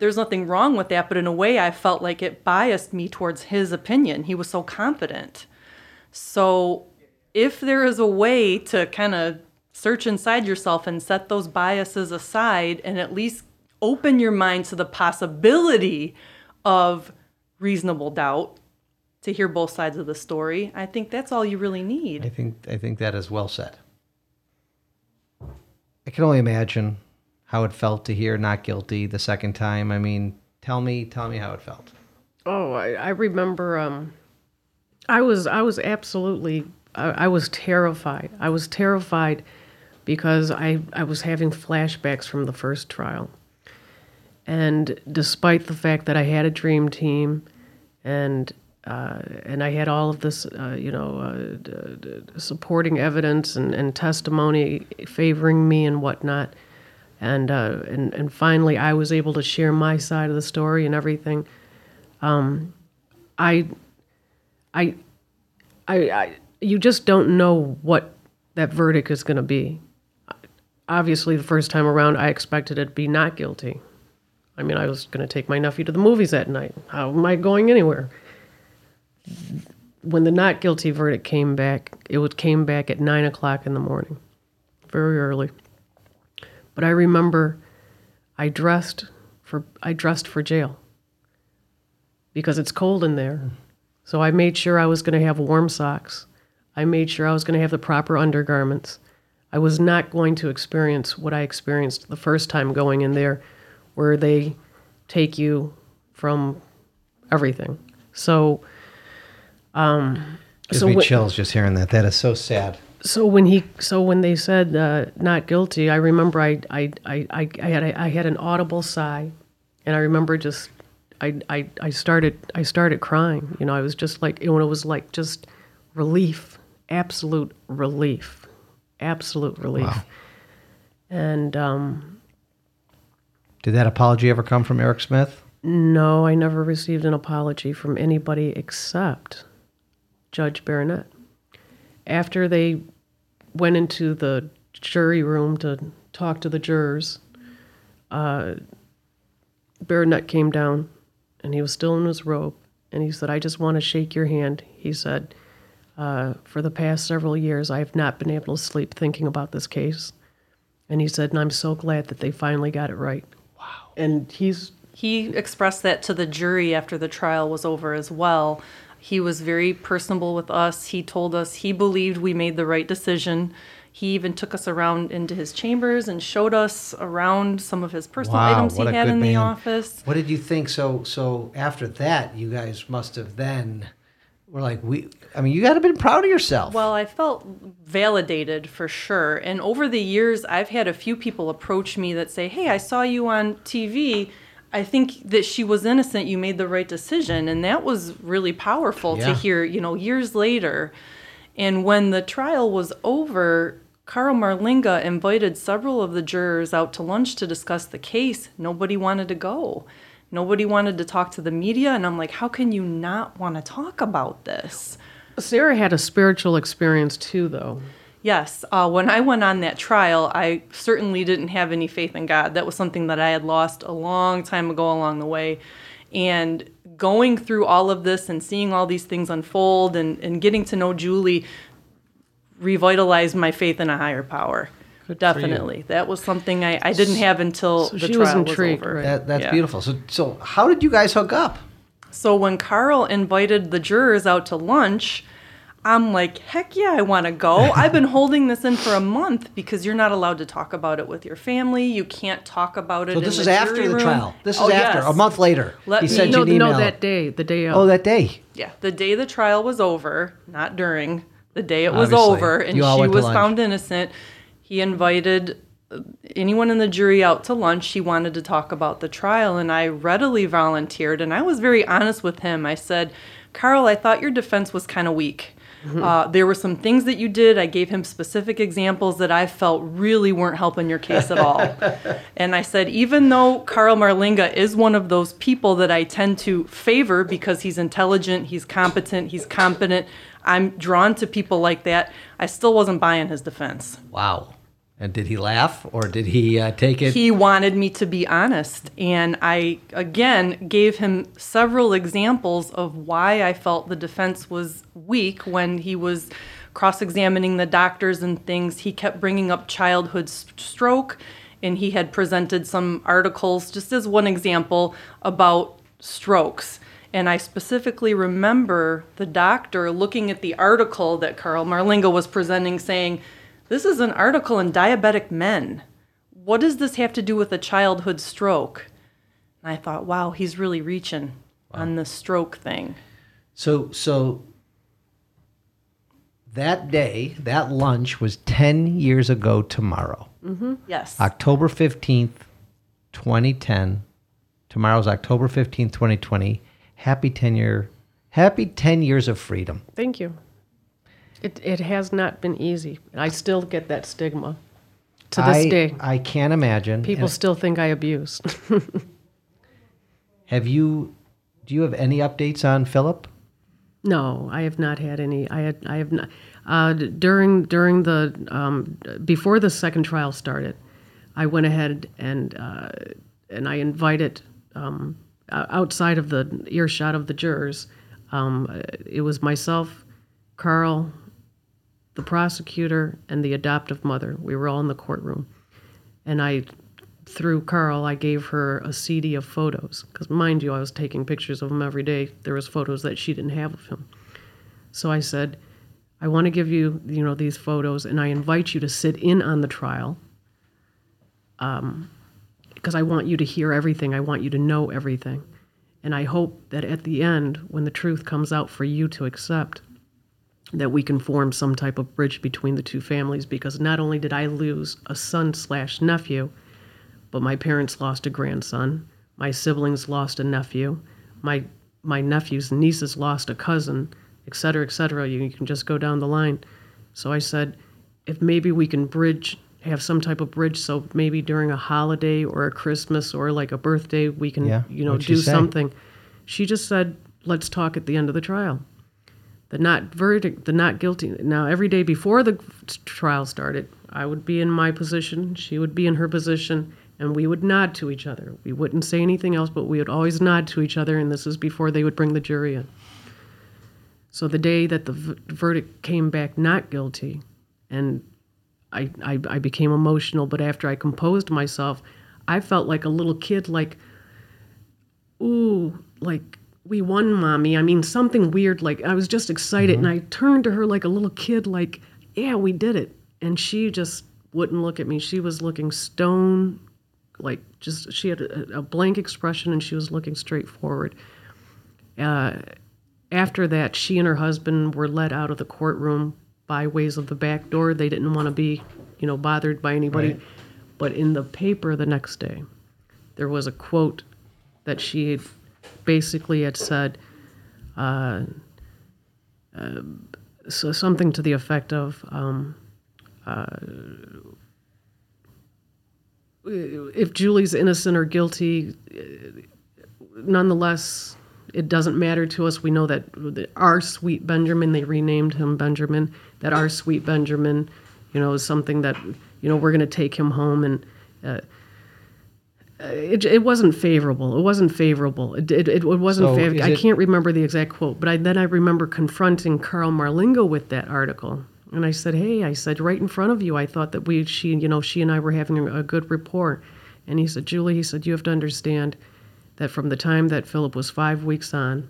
there's nothing wrong with that, but in a way, I felt like it biased me towards his opinion. He was so confident. So, if there is a way to kind of search inside yourself and set those biases aside and at least open your mind to the possibility of reasonable doubt to hear both sides of the story, I think that's all you really need. I need. think I think that is well said. I can only imagine how it felt to hear not guilty the second time. I mean, tell me tell me how it felt. Oh, I, I remember. Um, I was I was absolutely I, I was terrified. I was terrified because I I was having flashbacks from the first trial, and despite the fact that I had a dream team, and uh, and I had all of this, uh, you know, uh, d- d- supporting evidence and, and testimony favoring me and whatnot. And, uh, and and finally, I was able to share my side of the story and everything. Um, I, I, I, I, you just don't know what that verdict is going to be. Obviously, the first time around, I expected it to be not guilty. I mean, I was going to take my nephew to the movies that night. How am I going anywhere? When the not guilty verdict came back, it came back at nine o'clock in the morning, very early. But I remember, I dressed for I dressed for jail because it's cold in there. So I made sure I was going to have warm socks. I made sure I was going to have the proper undergarments. I was not going to experience what I experienced the first time going in there, where they take you from everything. So, um, Gives so me wh- chills just hearing that. That is so sad. so when he so when they said uh, not guilty, I remember I I, I, I I had a, I had an audible sigh, and I remember just I, I I started I started crying. You know, I was just like when it was like just relief, absolute relief, absolute relief. And um, Did that apology ever come from Eric Smith? no, I never received an apology from anybody except Judge Biernat. After they went into the jury room to talk to the jurors, uh, Biernat came down and he was still in his robe. And he said, I just want to shake your hand. He said, uh, For the past several years, I have not been able to sleep thinking about this case. And he said, And I'm so glad that they finally got it right. Wow. And he's He expressed that to the jury after the trial was over as well. He was very personable with us. He told us he believed we made the right decision. He even took us around into his chambers and showed us around some of his personal items he had in the office. What did you think? So, so after that, you guys must have then were like, we. I mean, you got to been proud of yourself. Well, I felt validated for sure. And over the years, I've had a few people approach me that say, Hey, I saw you on TV. I think that she was innocent. You made the right decision. And that was really powerful Yeah. to hear, you know, years later. And when the trial was over, Carl Marlinga invited several of the jurors out to lunch to discuss the case. Nobody wanted to go. Nobody wanted to talk to the media. And I'm like, how can you not want to talk about this? Sarah had a spiritual experience too, though. Yes, uh, when I went on that trial, I certainly didn't have any faith in God. That was something that I had lost a long time ago along the way. And going through all of this and seeing all these things unfold and, and getting to know Julie revitalized my faith in a higher power. Definitely. That was something I, I didn't have until So the she trial was, intrigued, over. right. that, that's Yeah. beautiful. So, so how did you guys hook up? So when Carl invited the jurors out to lunch, I'm like, heck yeah, I want to go. I've been holding this in for a month because you're not allowed to talk about it with your family. You can't talk about it. So in this the is after jury the room. trial. This is Oh, after yes. a month later. Let he me- sent No, you an email. no, that day, the day of. Oh, that day. Yeah, the day the trial was over, not during. The day it was Obviously. over, and she was lunch. found innocent. He invited uh, anyone in the jury out to lunch. He wanted to talk about the trial, and I readily volunteered. And I was very honest with him. I said, "Carl, I thought your defense was kind of weak." Mm-hmm. Uh, there were some things that you did. I gave him specific examples that I felt really weren't helping your case at all. and I said, even though Carl Marlinga is one of those people that I tend to favor because he's intelligent, he's competent, he's competent, I'm drawn to people like that, I still wasn't buying his defense. Wow. And did he laugh or did he uh, take it? He wanted me to be honest. And I, again, gave him several examples of why I felt the defense was weak when he was cross examining the doctors and things. He kept bringing up childhood stroke, and he had presented some articles, just as one example, about strokes. And I specifically remember the doctor looking at the article that Carl Marlinga was presenting, saying, This is an article in Diabetic Men what does this have to do with a childhood stroke? And I thought, wow, he's really reaching on the stroke thing. So, so that day, that lunch was 10 years ago tomorrow. Mm-hmm. Yes. October 15th, 2010. Tomorrow's October 15th, 2020. Happy 10 year Happy 10 years of freedom. Thank you. It it has not been easy. I still get that stigma to this I, day. I can't imagine. People And still think I abuse. have you, do you have any updates on Philip? No, I have not had any. I had. I have not. Uh, during during the um, before the second trial started, I went ahead and uh, and I invited um, outside of the earshot of the jurors. Um, it was myself, Carl, the prosecutor, and the adoptive mother. We were all in the courtroom, and I through Carl, I gave her a CD of photos because, mind you, I was taking pictures of him every day. There was photos that she didn't have of him. So I said, I want to give you, you know, these photos, and I invite you to sit in on the trial, Um, because I want you to hear everything. I want you to know everything, and I hope that at the end, when the truth comes out for you to accept, that we can form some type of bridge between the two families. Because not only did I lose a son slash nephew, but my parents lost a grandson. My siblings lost a nephew. My my nephews and nieces lost a cousin, et cetera, et cetera. You, you can just go down the line. So I said, if maybe we can bridge, have some type of bridge, so maybe during a holiday or a Christmas or like a birthday, we can, Yeah, you know, what'd do something. She just said, let's talk at the end of the trial. The not verdict, the not guilty. Now, every day before the trial started, I would be in my position, she would be in her position, and we would nod to each other. We wouldn't say anything else, but we would always nod to each other, and this is before they would bring the jury in. So the day that the v- verdict came back not guilty, and I, I, I became emotional, but after I composed myself, I felt like a little kid, like, ooh, like we won, mommy. I mean, something weird. Like I was just excited, and I turned to her like a little kid, like, yeah, we did it. And she just wouldn't look at me. She was looking stone, like just she had a, a blank expression, and she was looking straight forward. Uh, after that, she and her husband were let out of the courtroom by ways of the back door. They didn't want to be, you know, bothered by anybody. Right. But in the paper the next day, there was a quote that she had basically had said uh, uh, so something to the effect of um, uh, if Julie's innocent or guilty, uh, nonetheless, it doesn't matter to us. We know that our sweet Benjamin, they renamed him Benjamin, that our sweet Benjamin, you know, is something that, you know, we're going to take him home and. Uh, it, it wasn't favorable. It wasn't favorable. It, it, it wasn't So favorable. I can't remember the exact quote, but I, then I remember confronting Carl Marlinga with that article. And I said, hey, I said, right in front of you, I thought that we, she, you know, she and I were having a good rapport. And he said, Julie, he said, you have to understand that from the time that Philip was five weeks on,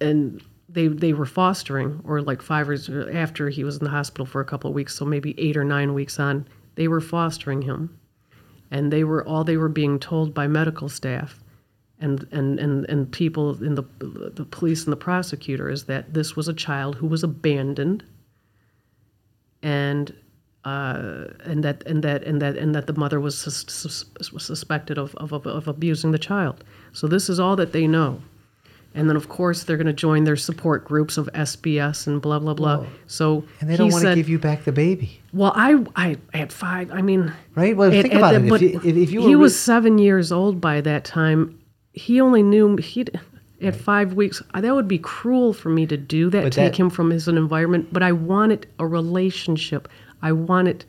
and they they were fostering, or like five years after he was in the hospital for a couple of weeks, so maybe eight or nine weeks on, they were fostering him, and they were all they were being told by medical staff, and and and, and people in the the police and the prosecutor is that this was a child who was abandoned, and. Uh, and that and that and that and that the mother was sus- sus- suspected of, of, of abusing the child. So this is all that they know. And then, of course, they're going to join their support groups of SBS and blah blah blah. So And they don't want to give you back the baby. Well, I, I had five. I mean, Right? Well, think about it. If But you- if- if you he were was seven years old by that time. He only knew he at five weeks. Uh, that would be cruel for me to do that. But take that- him from his environment. But I wanted a relationship. I wanted.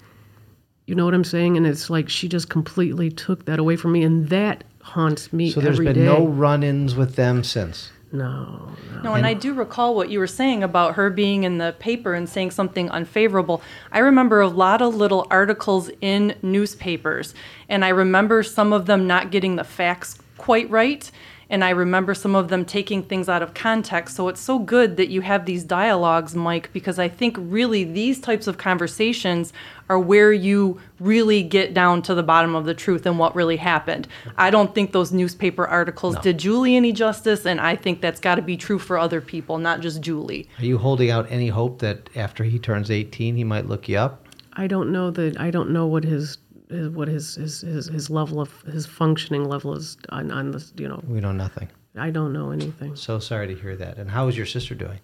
You know what I'm saying? And it's like she just completely took that away from me, and that haunts me So there's every been day. no run-ins with them since. No, no. No, and I do recall what you were saying about her being in the paper and saying something unfavorable. I remember a lot of little articles in newspapers, and I remember some of them not getting the facts quite right. And I remember some of them taking things out of context. So it's so good that you have these dialogues, Mike, because I think really these types of conversations are where you really get down to the bottom of the truth and what really happened. I don't think those newspaper articles did Julie any justice, and I think that's got to be true for other people, not just Julie. Are you holding out any hope that after he turns 18, he might look you up? I don't know that. I don't know what his, his what his, his his his level of his functioning level is on on this. You know, We know nothing. I don't know anything. So sorry to hear that. And how is your sister doing?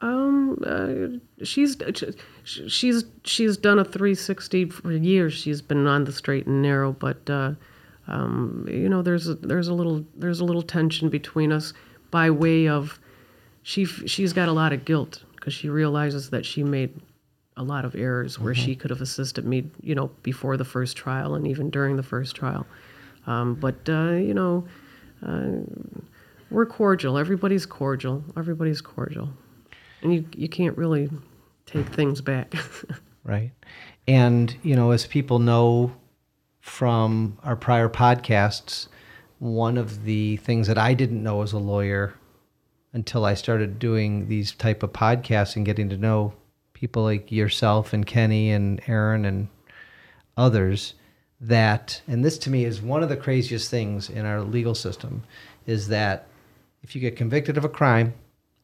Um, uh, she's she's she's done a 360 for years. She's been on the straight and narrow, but uh, um, you know, there's a, there's a little there's a little tension between us by way of she she's got a lot of guilt because she realizes that she made a lot of errors where she could have assisted me, you know, before the first trial and even during the first trial. Um, but uh, you know, uh, we're cordial. Everybody's cordial. Everybody's cordial, and you you can't really take things back. right? And, you know, as people know from our prior podcasts, one of the things that I didn't know as a lawyer until I started doing these type of podcasts and getting to know people like yourself and Kenny and Aaron and others that and this to me is one of the craziest things in our legal system is that if you get convicted of a crime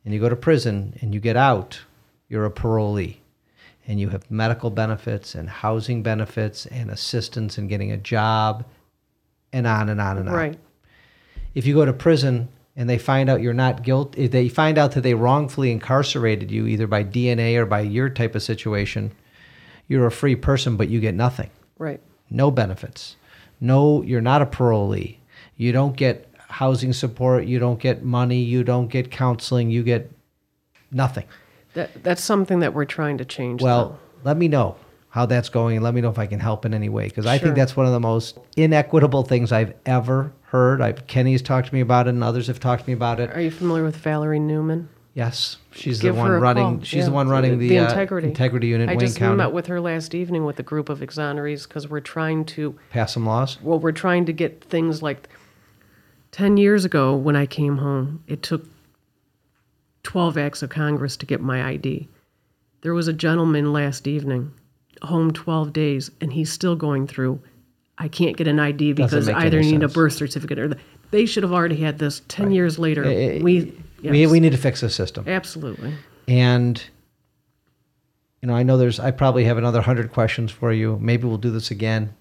and you go to prison and you get out, you're a parolee and you have medical benefits and housing benefits and assistance in getting a job and on and on and on. right. If you go to prison and they find out you're not guilty, eh, they find out that they wrongfully incarcerated you either by DNA or by your type of situation, you're a free person, but you get nothing. Right. No benefits. No, you're not a parolee. You don't get housing support. You don't get money. You don't get counseling. You get nothing. That that's something that we're trying to change. Well, let me know how that's going and let me know if I can help in any way because I Sure. think that's one of the most inequitable things I've ever heard. I've, Kenny's talked to me about it and others have talked to me about it. Are you familiar with Valerie Newman? Yes, she's Give the one running. call. She's Yeah. the one running the, uh, integrity integrity unit I Wayne just County. met with her last evening with a group of exonerees because we're trying to Pass some laws. well, we're trying to get things like 10 years ago when I came home, it took 12 acts of Congress to get my ID. There was a gentleman last evening, home 12 days, and he's still going through. I can't get an ID because I either need a birth certificate or the, they should have already had this 10 years later. Eh, eh, we, We, we need to fix the system. absolutely. And you know, I know there's I probably have another 100 questions for you. Maybe we'll do this again.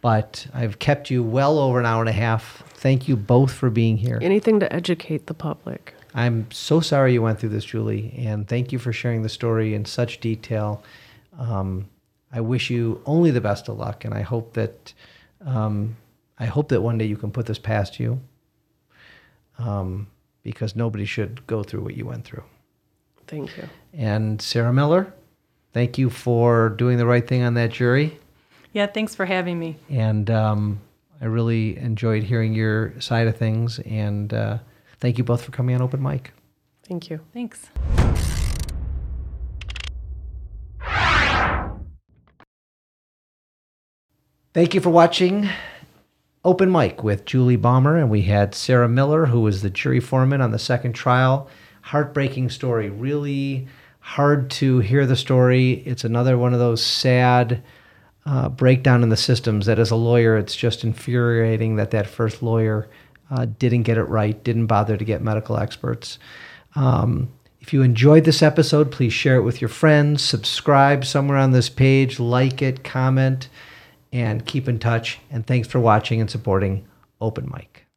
But I've kept you well over an hour and a half. Thank you both for being here. Anything to educate the public. I'm so sorry you went through this, Julie, and thank you for sharing the story in such detail. Um, I wish you only the best of luck, and I hope that um, I hope that one day you can put this past you, um, because nobody should go through what you went through. Thank you. And Sarah Miller, thank you for doing the right thing on that jury. Yeah, thanks for having me. And um, I really enjoyed hearing your side of things. And uh, thank you both for coming on Open Mic. Thank you. Thanks. Thank you for watching Open Mic with Julie Baumer. And we had Sarah Miller, who was the jury foreman on the second trial. Heartbreaking story. Really hard to hear the story. It's another one of those sad uh, breakdown in the systems that as a lawyer, it's just infuriating that that first lawyer uh, didn't get it right, didn't bother to get medical experts. Um, if you enjoyed this episode, please share it with your friends, subscribe somewhere on this page, like it, comment, and keep in touch. And thanks for watching and supporting Open Mic.